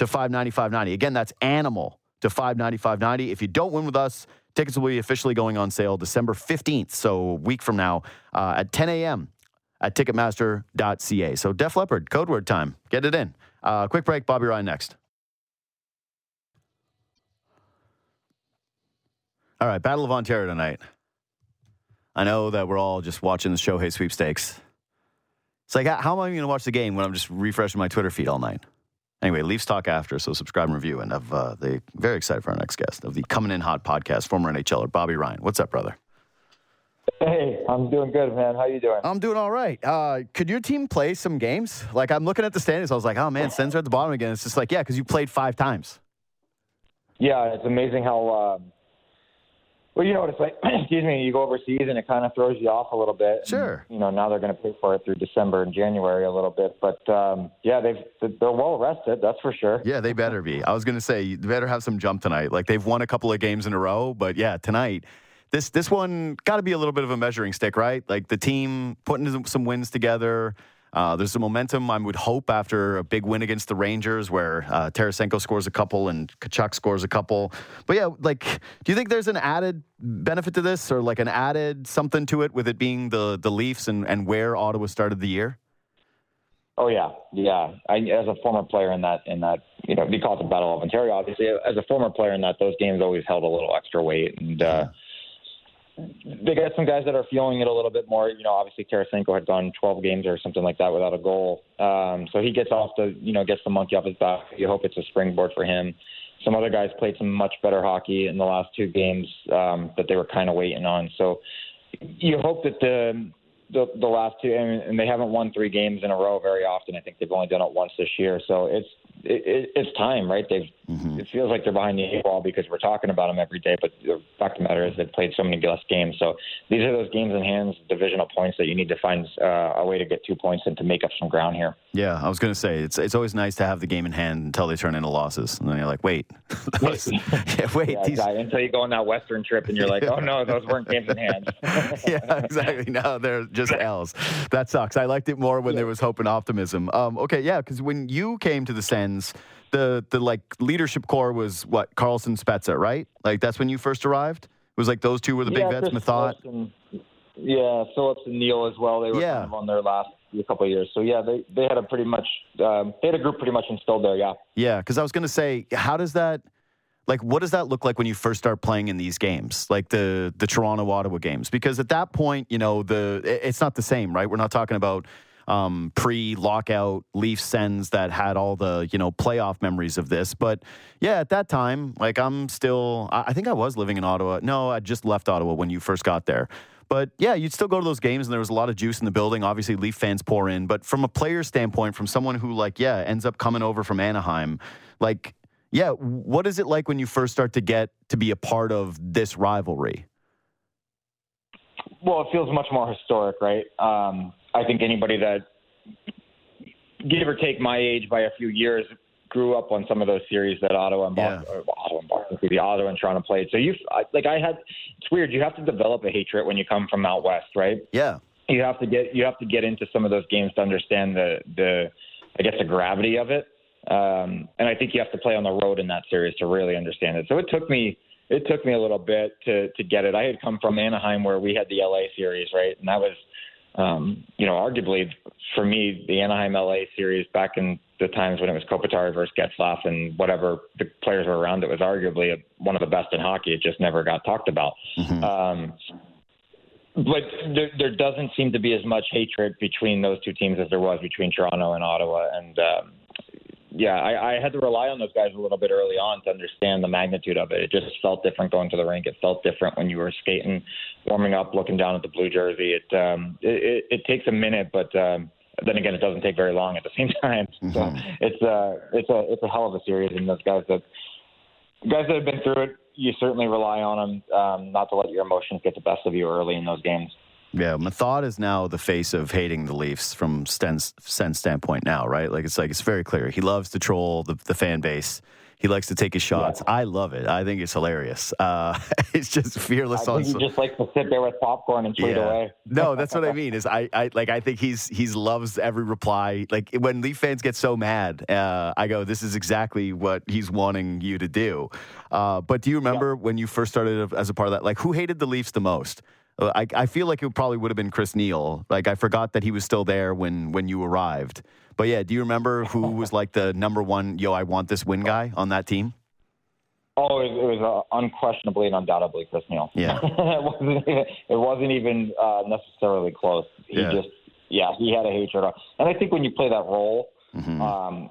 to 595.90. Again, that's animal to 595.90. If you don't win with us, tickets will be officially going on sale December 15th, so a week from now uh, at 10 a.m. at Ticketmaster.ca. So Def Leppard, code word time. Get it in. Uh, quick break. Bobby Ryan next. All right, Battle of Ontario tonight. I know that we're all just watching the Show Shohei sweepstakes. It's like, how am I going to watch the game when I'm just refreshing my Twitter feed all night? Anyway, Leafs talk after, so subscribe and review. And of uh, the very excited for our next guest of the Coming In Hot podcast, former NHLer Bobby Ryan. What's up, brother? Hey, I'm doing good, man. How you doing? I'm doing all right. Uh, could your team play some games? Like I'm looking at the standings, I was like, oh man, Sens are at the bottom again. It's just like, yeah, because you played five times. Yeah, it's amazing how uh, well, you know what it's like. [CLEARS THROAT] Excuse me. You go overseas and it kind of throws you off a little bit. Sure. And, you know now they're going to pay for it through December and January a little bit, but um, yeah, they've they're well rested. That's for sure. Yeah, they better be. I was going to say you better have some jump tonight. Like they've won a couple of games in a row, but yeah, tonight. This this one got to be a little bit of a measuring stick, right? Like the team putting some wins together. Uh, there's some momentum, I would hope, after a big win against the Rangers where uh, Tarasenko scores a couple and Tkachuk scores a couple. But yeah, like, do you think there's an added benefit to this or like an added something to it with it being the, the Leafs and, and where Ottawa started the year? Oh yeah, yeah. I, as a former player in that, in that, you know, we call it the Battle of Ontario. Obviously, as a former player in that, those games always held a little extra weight, and uh, they got some guys that are feeling it a little bit more. You know, obviously Tarasenko had gone 12 games or something like that without a goal, um, so he gets off the, you know, gets the monkey off his back. You hope it's a springboard for him. Some other guys played some much better hockey in the last two games um, that they were kind of waiting on. So you hope that the the, the last two, and they haven't won three games in a row very often. I think they've only done it once this year. So it's it, it's time, right? They've Mm-hmm. It feels like they're behind the eight ball because we're talking about them every day. But the fact of the matter is they've played so many less games. So these are those games in hands, divisional points that you need to find uh, a way to get two points and to make up some ground here. Yeah, I was going to say it's it's always nice to have the game in hand until they turn into losses, and then you're like, wait, [LAUGHS] was, [LAUGHS] yeah, wait, yeah, these... exactly. until you go on that Western trip and you're like, oh no, those weren't games in hand. [LAUGHS] yeah, exactly. No, they're just L's. That sucks. I liked it more when yeah. there was hope and optimism. Um, okay, yeah, because when you came to the Sens the the like leadership core was what Karlsson Spezza, right? Like that's when you first arrived. It was like those two were the big yeah, vets. Methot. Yeah, Phillips and Neil as well. They were yeah. kind of on their last a couple of years. So yeah, they they had a pretty much um, they had a group pretty much instilled there. Yeah. Yeah, because I was going to say, how does that? Like, what does that look like when you first start playing in these games, like the the Toronto Ottawa games? Because at that point, you know, the it's not the same, right? We're not talking about um, pre-lockout Leaf Sens that had all the you know playoff memories of this. But yeah, at that time, like I'm still, I think I was living in Ottawa. No, I just left Ottawa when you first got there. But yeah, you'd still go to those games, and there was a lot of juice in the building. Obviously, Leaf fans pour in. But from a player standpoint, from someone who like yeah ends up coming over from Anaheim, like yeah, what is it like when you first start to get to be a part of this rivalry? Well, it feels much more historic, right? Um, I think anybody that, give or take my age by a few years, grew up on some of those series that Ottawa and Boston, yeah. or Ottawa and Boston, the Ottawa and Toronto played. So you, like, I had. It's weird. You have to develop a hatred when you come from out west, right? Yeah. You have to get you have to get into some of those games to understand the the I guess the gravity of it. Um, and I think you have to play on the road in that series to really understand it. So it took me it took me a little bit to to get it. I had come from Anaheim where we had the LA series, right? And that was um, you know, arguably for me, the Anaheim LA series back in the times when it was Kopitar versus Getzlaf and whatever the players were around, it was arguably a, one of the best in hockey. It just never got talked about. Mm-hmm. Um, but there, there doesn't seem to be as much hatred between those two teams as there was between Toronto and Ottawa. And um, yeah, I, I had to rely on those guys a little bit early on to understand the magnitude of it. It just felt different going to the rink. It felt different when you were skating, warming up, looking down at the blue jersey. It um, it, it, it takes a minute, but um, then again, it doesn't take very long at the [LAUGHS] same time. Mm-hmm. So it's uh, it's a it's a hell of a series, and those guys that guys that have been through it, you certainly rely on them um, not to let your emotions get the best of you early in those games. Yeah, Methot is now the face of hating the Leafs from Sens', Sens' standpoint now, right? Like it's like it's very clear. He loves to troll the, the fan base. He likes to take his shots. Yeah. I love it. I think it's hilarious. Uh, [LAUGHS] it's just fearless. I think he just likes to sit there with popcorn and tweet yeah. away. [LAUGHS] no, that's what I mean. Is I, I like I think he's he's loves every reply. Like when Leaf fans get so mad, uh, I go, this is exactly what he's wanting you to do. Uh, but do you remember yeah. when you first started as a part of that? Like who hated the Leafs the most? Uh, I, I feel like it probably would have been Chris Neil. Like I forgot that he was still there when when you arrived. But yeah, do you remember who was [LAUGHS] like the number one? Yo, I want this win guy on that team. Oh, it, was uh, unquestionably and undoubtedly Chris Neil. Yeah, [LAUGHS] it wasn't. Even, it wasn't even uh, necessarily close. He yeah. just, yeah, he had a hatred. And I think when you play that role, mm-hmm. um,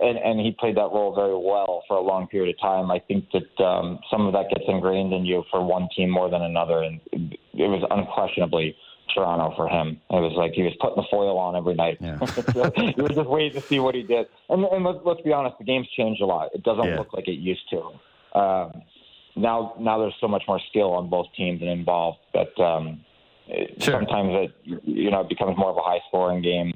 and, and he played that role very well for a long period of time. I think that um, some of that gets ingrained in you for one team more than another, and it was unquestionably Toronto for him. It was like he was putting the foil on every night. Yeah. [LAUGHS] you were just waiting to see what he did. And, and let's, let's be honest, the game's changed a lot. It doesn't yeah. look like it used to. Um, now, now there's so much more skill on both teams and involved that um, sure. sometimes it you know it becomes more of a high scoring game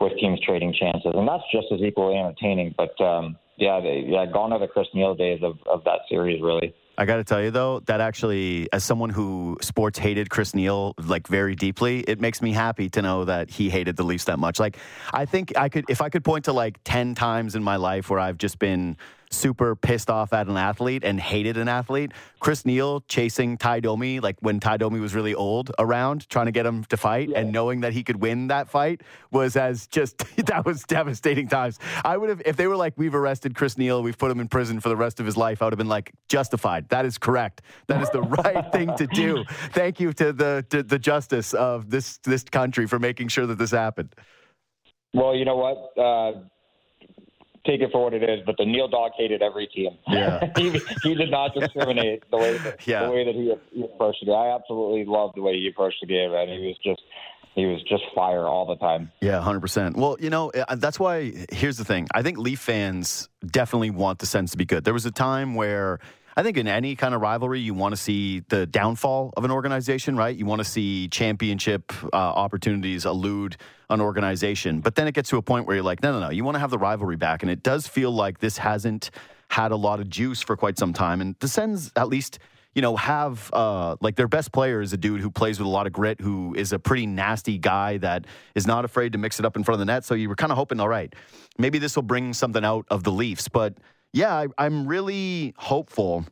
with teams trading chances, and that's just as equally entertaining. But um, yeah, they, yeah, gone are the Chris Neil days of, of that series, really. I got to tell you though, that actually, as someone who sports hated Chris Neil like very deeply, it makes me happy to know that he hated the Leafs that much. Like, I think I could, if I could point to like ten times in my life where I've just been super pissed off at an athlete and hated an athlete. Chris Neil chasing Tie Domi, like when Tie Domi was really old around, trying to get him to fight yeah. and knowing that he could win that fight was as just, [LAUGHS] that was devastating times. I would have, if they were like, we've arrested Chris Neal, we've put him in prison for the rest of his life, I would have been like, justified. That is correct. That is the right [LAUGHS] thing to do. Thank you to the, to the justice of this, this country for making sure that this happened. Well, you know what? Uh, take it for what it is, but the Neil Dog hated every team. Yeah. [LAUGHS] he, he did not discriminate the way that, yeah. the way that he, he approached the game. I absolutely loved the way he approached the game, and he was just he was just fire all the time. Yeah, 100%. Well, you know, uh, that's why here's the thing. I think Leaf fans definitely want the Sens to be good. There was a time where I think in any kind of rivalry, you want to see the downfall of an organization, right? You want to see championship uh, opportunities elude an organization. But then it gets to a point where you're like, no, no, no, you want to have the rivalry back. And it does feel like this hasn't had a lot of juice for quite some time. And the Sens, at least – you know, have uh, like their best player is a dude who plays with a lot of grit, who is a pretty nasty guy that is not afraid to mix it up in front of the net. So you were kind of hoping, all right, maybe this will bring something out of the Leafs. But yeah, I, I'm really hopeful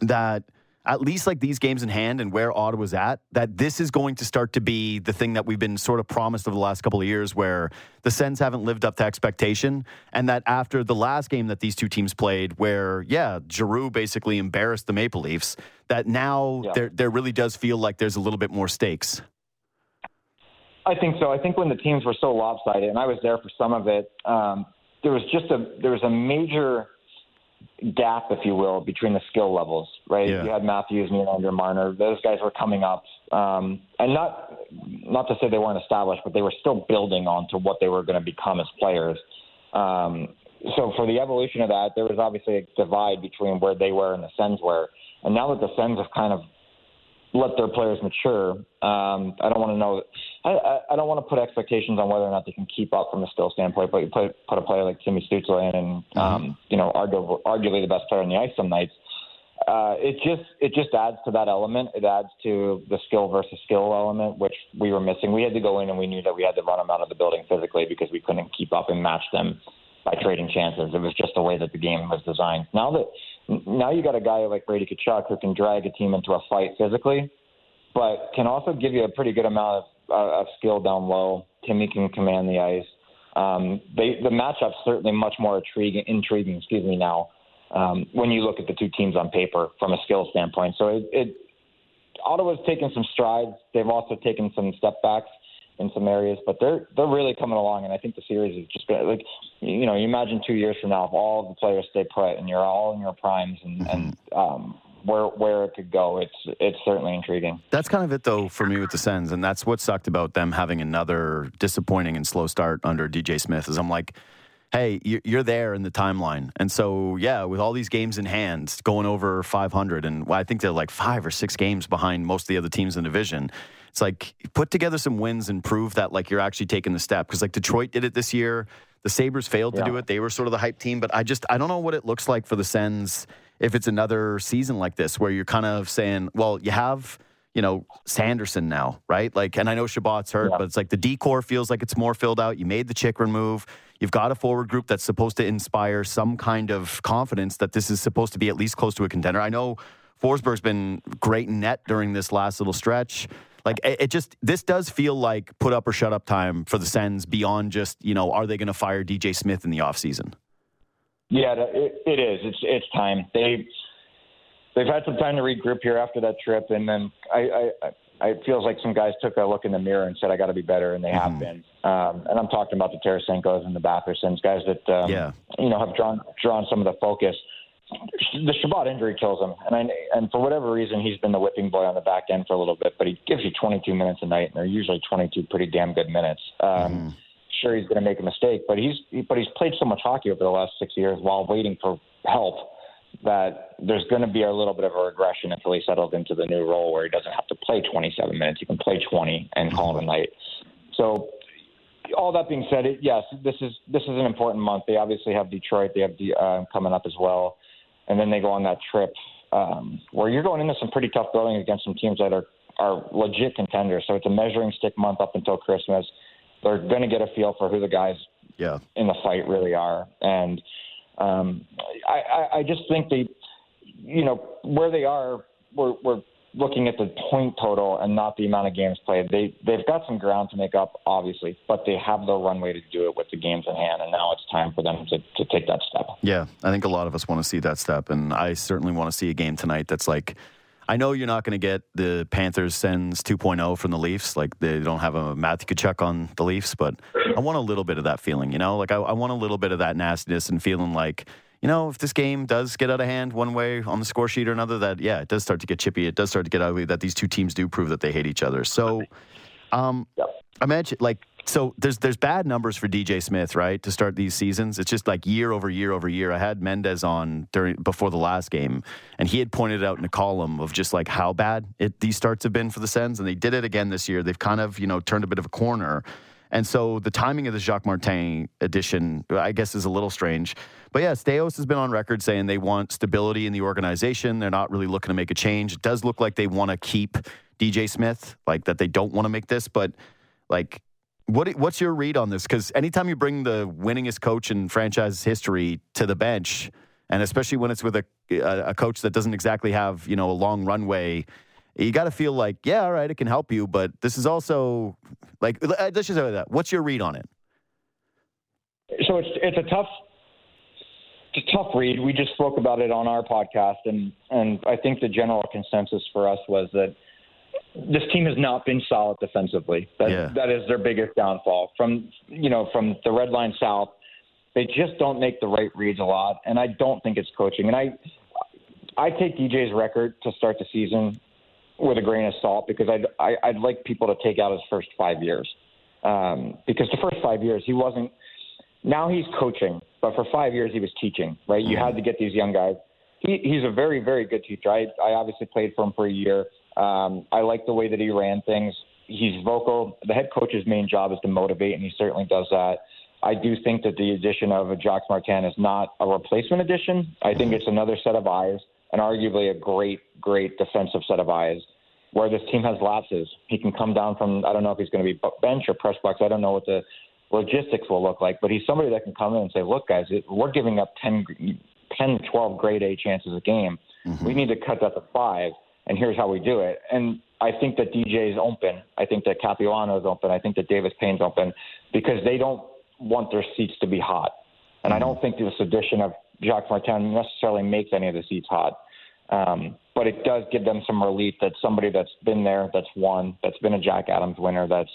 that at least like these games in hand and where Ottawa's at, that this is going to start to be the thing that we've been sort of promised over the last couple of years where the Sens haven't lived up to expectation. And that after the last game that these two teams played, where, yeah, Giroux basically embarrassed the Maple Leafs, that now yeah. there, there really does feel like there's a little bit more stakes. I think so. I think when the teams were so lopsided, and I was there for some of it, um, there was just a there was a major gap, if you will, between the skill levels, right? Yeah. You had Matthews, and Andrew Marner; those guys were coming up, um, and not not to say they weren't established, but they were still building onto what they were going to become as players. Um, so for the evolution of that, there was obviously a divide between where they were and the Sens were, and now that the Sens have kind of let their players mature. Um, I don't want to know. I, I don't want to put expectations on whether or not they can keep up from a skill standpoint. But you put put a player like Timmy Stützle in, and mm-hmm. um, you know, arguably, arguably the best player on the ice some nights. Uh, it just it just adds to that element. It adds to the skill versus skill element, which we were missing. We had to go in and we knew that we had to run them out of the building physically because we couldn't keep up and match them by trading chances. It was just the way that the game was designed. Now that now you got a guy like Brady Tkachuk who can drag a team into a fight physically, but can also give you a pretty good amount of, uh, of skill down low. Timmy can command the ice. Um, they, the matchup's certainly much more intriguing, intriguing excuse me, now um, when you look at the two teams on paper from a skill standpoint. So it, it Ottawa's taken some strides. They've also taken some step backs in some areas, but they're they're really coming along, and I think the series is just gonna, like you know you imagine two years from now if all the players stay put and you're all in your primes and mm-hmm. and um, where where it could go, it's it's certainly intriguing. That's kind of it though for me with the Sens, and that's what sucked about them having another disappointing and slow start under DJ Smith. Is I'm like. Hey, you're there in the timeline. And so, yeah, with all these games in hand, going over 500, and I think they're like five or six games behind most of the other teams in the division it's like put together some wins and prove that like you're actually taking the step because like Detroit did it this year. The Sabres failed yeah. to do it. They were sort of the hype team, but I just I don't know what it looks like for the Sens if it's another season like this where you're kind of saying, well, you have you know Sanderson now, right? Like, and I know Chabot's hurt, yeah. but it's like the decor feels like it's more filled out. You made the Chychrun move. You've got a forward group that's supposed to inspire some kind of confidence that this is supposed to be at least close to a contender. I know Forsberg's been great net during this last little stretch. Like it, just this does feel like put up or shut up time for the Sens beyond just you know are they going to fire DJ Smith in the offseason? Yeah, it, it is. It's it's time. They they've had some time to regroup here after that trip, and then I, I, I it feels like some guys took a look in the mirror and said, "I got to be better," and they mm-hmm. have been. Um, and I'm talking about the Tarasenko's and the Bathersons, guys that um, yeah. you know have drawn drawn some of the focus the Chabot injury kills him, and I, and for whatever reason, he's been the whipping boy on the back end for a little bit. But he gives you 22 minutes a night, and they're usually 22 pretty damn good minutes. Um, mm-hmm. Sure, he's going to make a mistake, but he's but he's played so much hockey over the last six years while waiting for help that there's going to be a little bit of a regression until he settles into the new role where he doesn't have to play 27 minutes. He can play 20 and call it a night. So all that being said, it, yes, this is this is an important month. They obviously have Detroit. They have the, uh, coming up as well and then they go on that trip um, where you're going into some pretty tough building against some teams that are are legit contenders. So it's a measuring stick month up until Christmas. They're going to get a feel for who the guys yeah. in the fight really are, and um, I, I, I just think they, you know, where they are, we're, we're looking at the point total and not the amount of games played. They they've got some ground to make up, obviously, but they have the runway to do it with the games in hand, and now it's time for them to, to take that step. Yeah, I think a lot of us want to see that step, and I certainly want to see a game tonight that's like. I know you're not going to get the Panthers Sens 2.0 from the Leafs. Like they don't have a Matthew Tkachuk on the Leafs, but I want a little bit of that feeling. You know, like I, I want a little bit of that nastiness and feeling like you know, if this game does get out of hand one way on the score sheet or another, that, yeah, it does start to get chippy. It does start to get ugly that these two teams do prove that they hate each other. So Um, Yep. I mentioned like so there's there's bad numbers for DJ Smith, right? To start these seasons, it's just like year over year over year. I had Mendes on during before the last game, and he had pointed out in a column of just like how bad it, these starts have been for the Sens, and they did it again this year. They've kind of you know turned a bit of a corner. And so the timing of the Jacques Martin edition, I guess, is a little strange. But yeah, Staios has been on record saying they want stability in the organization. They're not really looking to make a change. It does look like they want to keep DJ Smith, like that they don't want to make this. But like, what what's your read on this? Because anytime you bring the winningest coach in franchise history to the bench, and especially when it's with a a coach that doesn't exactly have you know a long runway you got to feel like, yeah, all right, it can help you, but this is also like, uh, let's just say that. What's your read on it? So it's it's a tough it's a tough read. We just spoke about it on our podcast, and and I think the general consensus for us was that this team has not been solid defensively. That Yeah. that is their biggest downfall. From you know from the red line south, they just don't make the right reads a lot, and I don't think it's coaching. And I I take DJ's record to start the season with a grain of salt because I'd I, I'd like people to take out his first five years um, because the first five years he wasn't. Now he's coaching, but for five years he was teaching. Right, you had to get these young guys. He, he's a very very good teacher. I I obviously played for him for a year. Um, I like the way that he ran things. He's vocal. The head coach's main job is to motivate, and he certainly does that. I do think that the addition of a Jacques Martin is not a replacement addition. I think it's another set of eyes and arguably a great, great defensive set of eyes where this team has lapses. He can come down from, I don't know if he's going to be bench or press box. I don't know what the logistics will look like, but he's somebody that can come in and say, look, guys, it, we're giving up 10, 10, 12 grade A chances a game. We need to cut that to five, and here's how we do it. And I think that DJ is open. I think that Capuano is open. I think that Davis Payne's open because they don't want their seats to be hot. And I don't think this addition of Jacques Martin necessarily makes any of the seats hot. Um, but it does give them some relief that somebody that's been there, that's won, that's been a Jack Adams winner, that's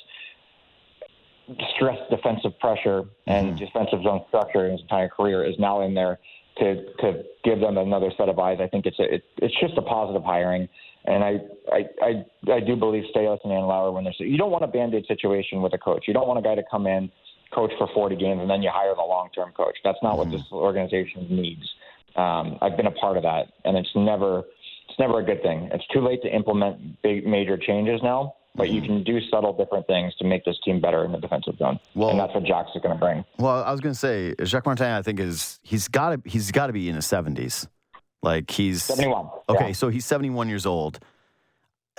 stressed defensive pressure and defensive zone structure in his entire career is now in there to to give them another set of eyes. I think it's a, it, it's just a positive hiring, and I I I, I do believe Staios and Andlauer when they're you don't want a band aid situation with a coach. You don't want a guy to come in, coach for 40 games, and then you hire the long term coach. That's not what this organization needs. Um, I've been a part of that, and it's never it's never a good thing. It's too late to implement big major changes now, but you can do subtle different things to make this team better in the defensive zone, Well- and that's what Jacques is going to bring. Well, I was going to say Jacques Martin. I think is he's got to he's got to be in his seventies. Like he's 71. Okay, Yeah. so he's seventy one years old.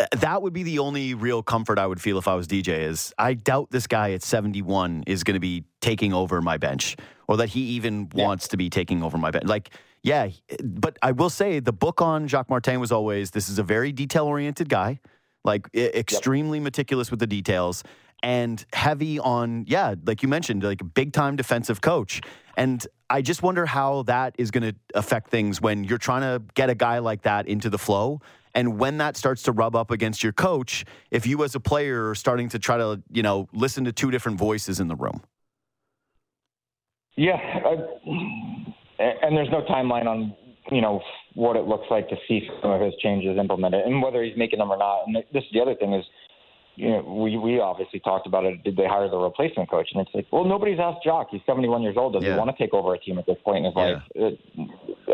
Uh, That would be the only real comfort I would feel if I was DJ. Is I doubt this guy at seventy one is going to be taking over my bench, or that he even wants to be taking over my bench. Like, yeah, but I will say the book on Jacques Martin was always this is a very detail oriented guy, like e- extremely meticulous with the details and heavy on yeah like you mentioned like a big time defensive coach. And i just wonder how that is going to affect things when you're trying to get a guy like that into the flow. And when that starts to rub up against your coach if you as a player are starting to try to you know listen to two different voices in the room. Yeah, I, and there's no timeline on you know what it looks like to see some of his changes implemented and whether he's making them or not. And this is the other thing is, you know, we we obviously talked about it. Did they hire the replacement coach? And it's like, well, nobody's asked Jacques. He's 71 years old. Does Yeah. he want to take over a team at this point in his Yeah. life? It,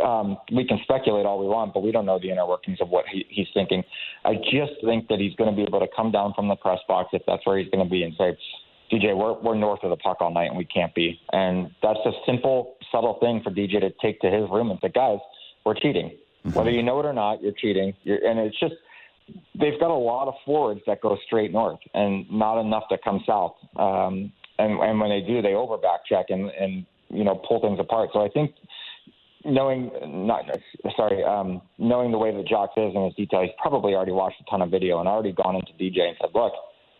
um, we can speculate all we want, but we don't know the inner workings of what he, he's thinking. I just think that he's going to be able to come down from the press box if that's where he's going to be and say, DJ, we're, we're north of the puck all night and we can't be. And that's a simple, subtle thing for DJ to take to his room and say, guys, we're cheating. Whether you know it or not, you're cheating. You're, and it's just, they've got a lot of forwards that go straight north and not enough that come south. Um, and, and when they do, they over back check and, and, you know, pull things apart. So I think knowing, not, sorry, um, knowing the way that Jacques is and his detail, he's probably already watched a ton of video and already gone into DJ and said, look,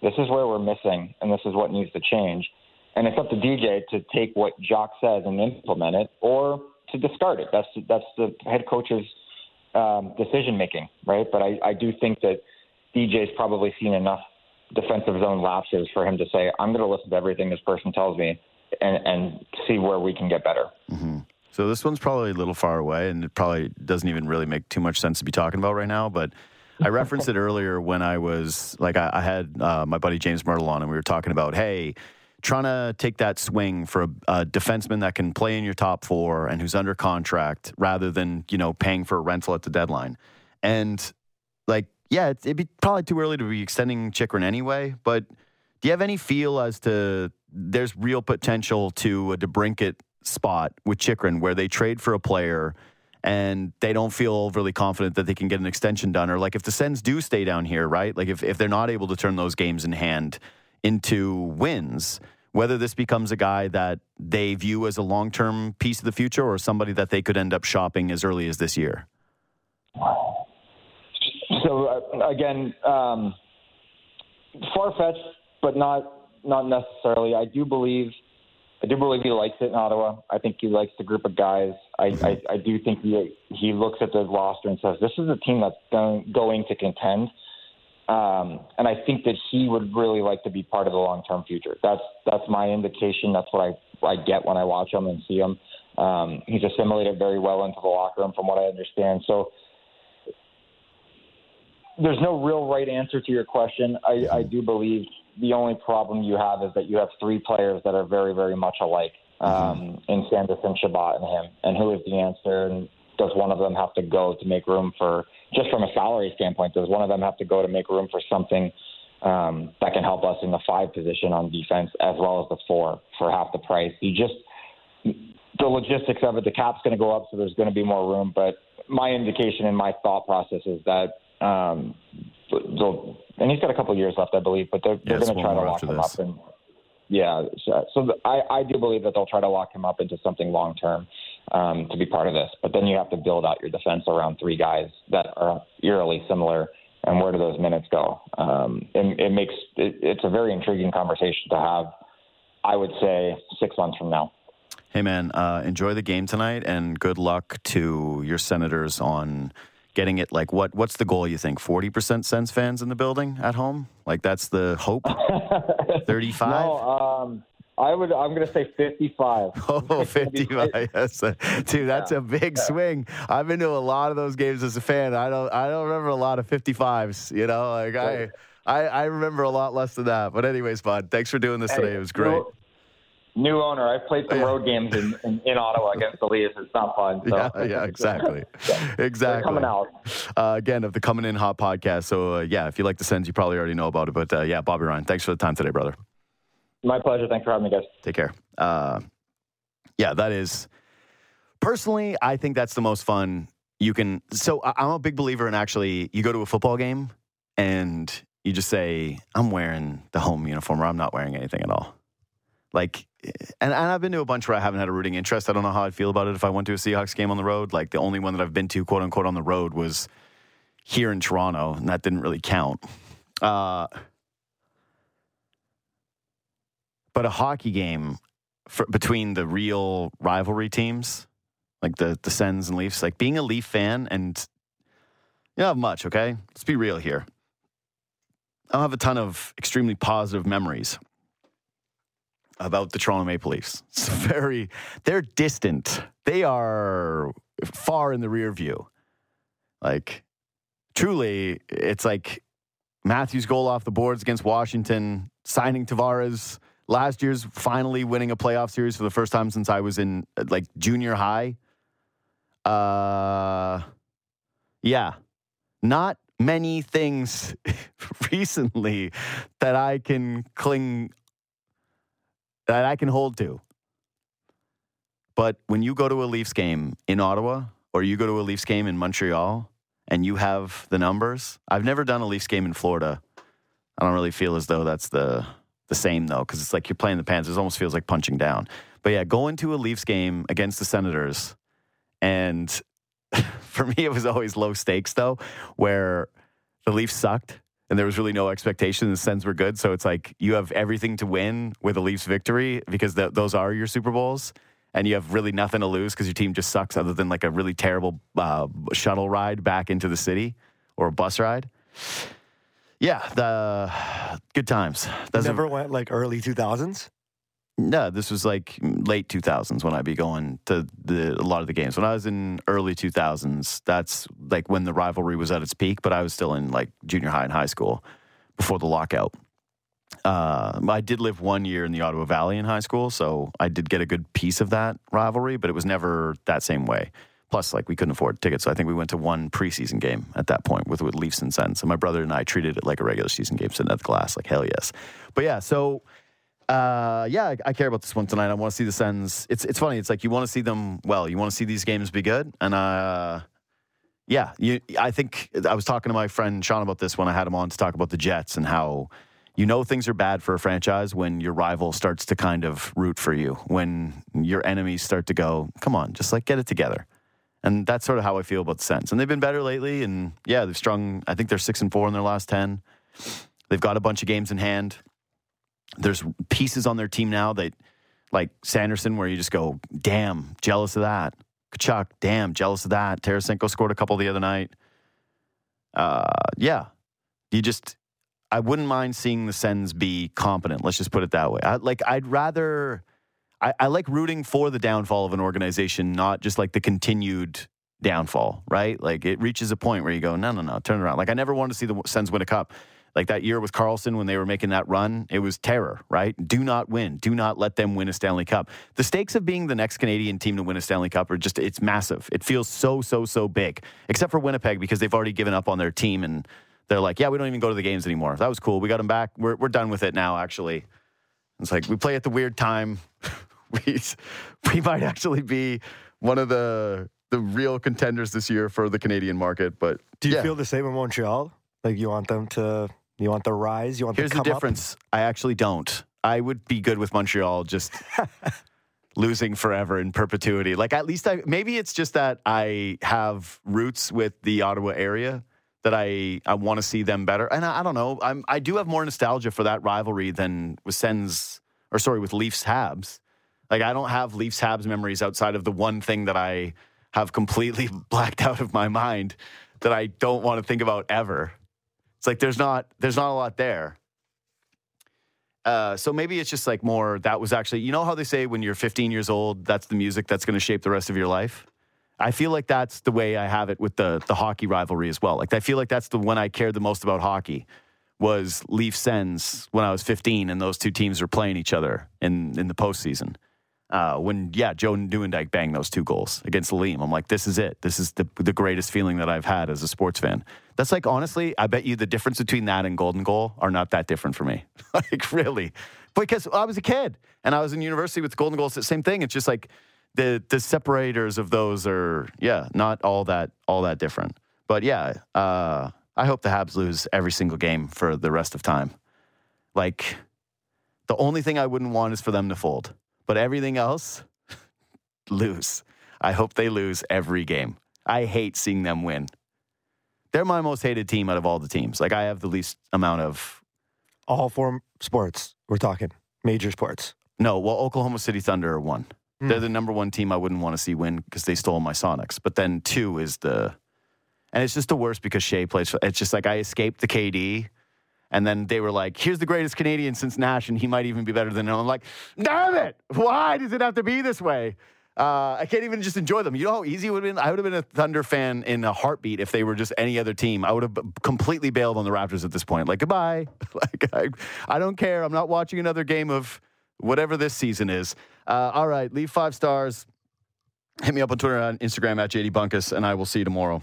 this is where we're missing and this is what needs to change. And it's up to DJ to take what Jacques says and implement it or to discard it. That's, that's the head coach's um, decision making, right? But I, I do think that DJ's probably seen enough defensive zone lapses for him to say, I'm going to listen to everything this person tells me and, and see where we can get better. So this one's probably a little far away, and it probably doesn't even really make too much sense to be talking about right now. But I referenced [LAUGHS] it earlier when I was like, I, I had uh, my buddy James Mirtle on, and we were talking about, hey, trying to take that swing for a, a, defenseman that can play in your top four and who's under contract rather than, you know, paying for a rental at the deadline. And like, yeah, it'd be probably too early to be extending Chychrun anyway, but do you have any feel as to there's real potential to a DeBrincat spot with Chychrun where they trade for a player and they don't feel overly confident that they can get an extension done? Or like if the Sens do stay down here, right? Like if, if they're not able to turn those games in hand into wins, whether this becomes a guy that they view as a long term piece of the future or somebody that they could end up shopping as early as this year? So, uh, again, um, far fetched, but not not necessarily. I do believe I do believe he likes it in Ottawa. I think he likes the group of guys. I, I, I do think he he looks at the roster and says, "This is a team that's going, going to contend." Um, and I think that he would really like to be part of the long term future. That's that's my indication. That's what I I get when I watch him and see him. Um, he's assimilated very well into the locker room, from what I understand. So there's no real right answer to your question. I, I do believe the only problem you have is that you have three players that are very, very much alike um, in Sanderson, Chabot, and him. And who is the answer? And does one of them have to go to make room for, just from a salary standpoint, does one of them have to go to make room for something um, that can help us in the five position on defense as well as the four for half the price? You just, the logistics of it, the cap's going to go up, so there's going to be more room. But my indication and my thought process is that um, they'll, and he's got a couple of years left, I believe, but they're, they're going to try to lock him this. up. And yeah, so, so I, I do believe that they'll try to lock him up into something long term um, to be part of this. But then you have to build out your defense around three guys that are eerily similar. And where do those minutes go? Um, it, it makes it, it's a very intriguing conversation to have. I would say six months from now. Hey man, uh, enjoy the game tonight, and good luck to your Senators on getting it like what what's the goal you think 40% Sens fans in the building at home like that's the hope [LAUGHS] 35 no um I would. I'm going to say 55. [LAUGHS] Oh, 55. yes. Dude, that's yeah. a big yeah. swing. I've been to a lot of those games as a fan. I don't. I don't remember a lot of 55s. You know, like I, I, I remember a lot less than that. But anyways, bud, thanks for doing this hey, today. It was great new owner. I've played some road games in, in, in, Ottawa against the Leafs. It's not fun. So. Yeah, yeah, exactly, [LAUGHS] yeah. exactly. coming out uh, again of the Coming In Hot podcast. So uh, yeah, if you like the Sens, you probably already know about it. But uh, yeah, Bobby Ryan, thanks for the time today, brother. My pleasure. Thanks for having me, guys. Take care. Uh, yeah, that is personally, I think that's the most fun you can. So I'm a big believer in actually, you go to a football game and you just say, "I'm wearing the home uniform," or "I'm not wearing anything at all." Like and, and I've been to a bunch where I haven't had a rooting interest. I don't know how I'd feel about it if I went to a Seahawks game on the road. Like the only one that I've been to, quote unquote, on the road was here in Toronto, and that didn't really count. Uh, but a hockey game for, between the real rivalry teams, like the the Sens and Leafs, like being a Leaf fan, and you don't have much. Okay, let's be real here. I don't have a ton of extremely positive memories about the Toronto Maple Leafs. [LAUGHS] It's very, they're distant. They are far in the rear view. Like, truly, it's like Matthews' goal off the boards against Washington, signing Tavares last year's finally winning a playoff series for the first time since I was in like junior high. Uh, yeah, not many things [LAUGHS] recently that I can cling that I can hold to. But when you go to a Leafs game in Ottawa or you go to a Leafs game in Montreal and you have the numbers, I've never done a Leafs game in Florida. I don't really feel as though that's the the same though, because it's like you're playing the Panthers. It almost feels like punching down. But yeah, going to a Leafs game against the Senators, and [LAUGHS] for me, it was always low stakes though, where the Leafs sucked and there was really no expectation. The Sens were good, so it's like you have everything to win with a Leafs victory because th- those are your Super Bowls, and you have really nothing to lose because your team just sucks, other than like a really terrible uh, shuttle ride back into the city or a bus ride. Yeah, the good times. Doesn't, Never went like early two thousands. No, this was like late 2000s when I'd be going to the, a lot of the games. When I was in early 2000s, that's like when the rivalry was at its peak, but I was still in like junior high and high school before the lockout. Uh, I did live one year in the Ottawa Valley in high school, so I did get a good piece of that rivalry, but it was never that same way. Plus, like we couldn't afford tickets, so I think we went to one preseason game at that point with, with Leafs and Sens. So my brother and I treated it like a regular season game, sitting at the glass, like hell yes. But yeah, so uh, yeah, I, I, care about this one tonight. I want to see the Sens. It's it's funny. It's like you want to see them well. You want to see these games be good, and uh, yeah, you. I think I was talking to my friend Sean about this when I had him on to talk about the Jets and how you know things are bad for a franchise when your rival starts to kind of root for you, when your enemies start to go, come on, just like get it together. And that's sort of how I feel about the Sens. And they've been better lately. And yeah, they've strung, I think they're six and four in their last 10. They've got a bunch of games in hand. There's pieces on their team now that, like Sanderson, where you just go, damn, jealous of that. Tkachuk, damn, jealous of that. Tarasenko scored a couple the other night. Uh, yeah, you just I wouldn't mind seeing the Sens be competent. Let's just put it that way. I, like I'd rather. I, I like rooting for the downfall of an organization, not just like the continued downfall. Right? Like it reaches a point where you go, no, no, no, turn around. Like I never wanted to see the Sens win a cup. Like that year with Karlsson when they were making that run, it was terror, right? Do not win. Do not let them win a Stanley Cup. The stakes of being the next Canadian team to win a Stanley Cup are just, it's massive. It feels so, so, so big, except for Winnipeg because they've already given up on their team and they're like, yeah, we don't even go to the games anymore. That was cool. We got them back. We're, we're done with it now, actually. It's like we play at the weird time. [LAUGHS] we, [LAUGHS] we might actually be one of the the real contenders this year for the Canadian market. But do you yeah. feel the same in Montreal? Like you want them to, you want the rise? You want Here's the difference. Up? I actually don't. I would be good with Montreal just [LAUGHS] losing forever in perpetuity. Like at least I maybe it's just that I have roots with the Ottawa area that I, I want to see them better. And I, I, don't know. I'm, I do have more nostalgia for that rivalry than with Sens, or sorry, with Leafs Habs. Like, I don't have Leafs Habs memories outside of the one thing that I have completely [LAUGHS] blacked out of my mind that I don't want to think about ever. It's like there's not there's not a lot there. Uh, so maybe it's just like more that was actually you know how they say when you're 15 years old that's the music that's going to shape the rest of your life. I feel like that's the way I have it with the the hockey rivalry as well. Like I feel like that's the one I cared the most about hockey was Leaf Sens when I was 15 and those two teams were playing each other in in the postseason. Uh, when yeah, Joe Nieuwendyk banged those two goals against Lalime, I'm like, this is it. This is the the greatest feeling that I've had as a sports fan. That's like honestly, I bet you the difference between that and Golden Goal are not that different for me. [LAUGHS] like really, because I was a kid and I was in university with Golden Goal. It's the same thing. It's just like the the separators of those are yeah not all that all that different. But yeah, uh, I hope the Habs lose every single game for the rest of time. Like the only thing I wouldn't want is for them to fold, but everything else [LAUGHS] lose. I hope they lose every game. I hate seeing them win. They're my most hated team out of all the teams. Like I have the least amount of all four sports. We're talking major sports. No, well, Oklahoma City Thunder are one. Mm. They're the number one team I wouldn't want to see win because they stole my Sonics. But then two is the, and it's just the worst because Shai plays. It's just like I escaped the KD. And then they were like, here's the greatest Canadian since Nash, and he might even be better than him. I'm like, damn it. Why does it have to be this way? Uh, I can't even just enjoy them. You know how easy it would have been? I would have been a Thunder fan in a heartbeat if they were just any other team. I would have completely bailed on the Raptors at this point. Like, goodbye. [LAUGHS] like, I, I don't care. I'm not watching another game of whatever this season is. Uh, all right, leave five stars. Hit me up on Twitter and Instagram at JD Bunkis, and I will see you tomorrow.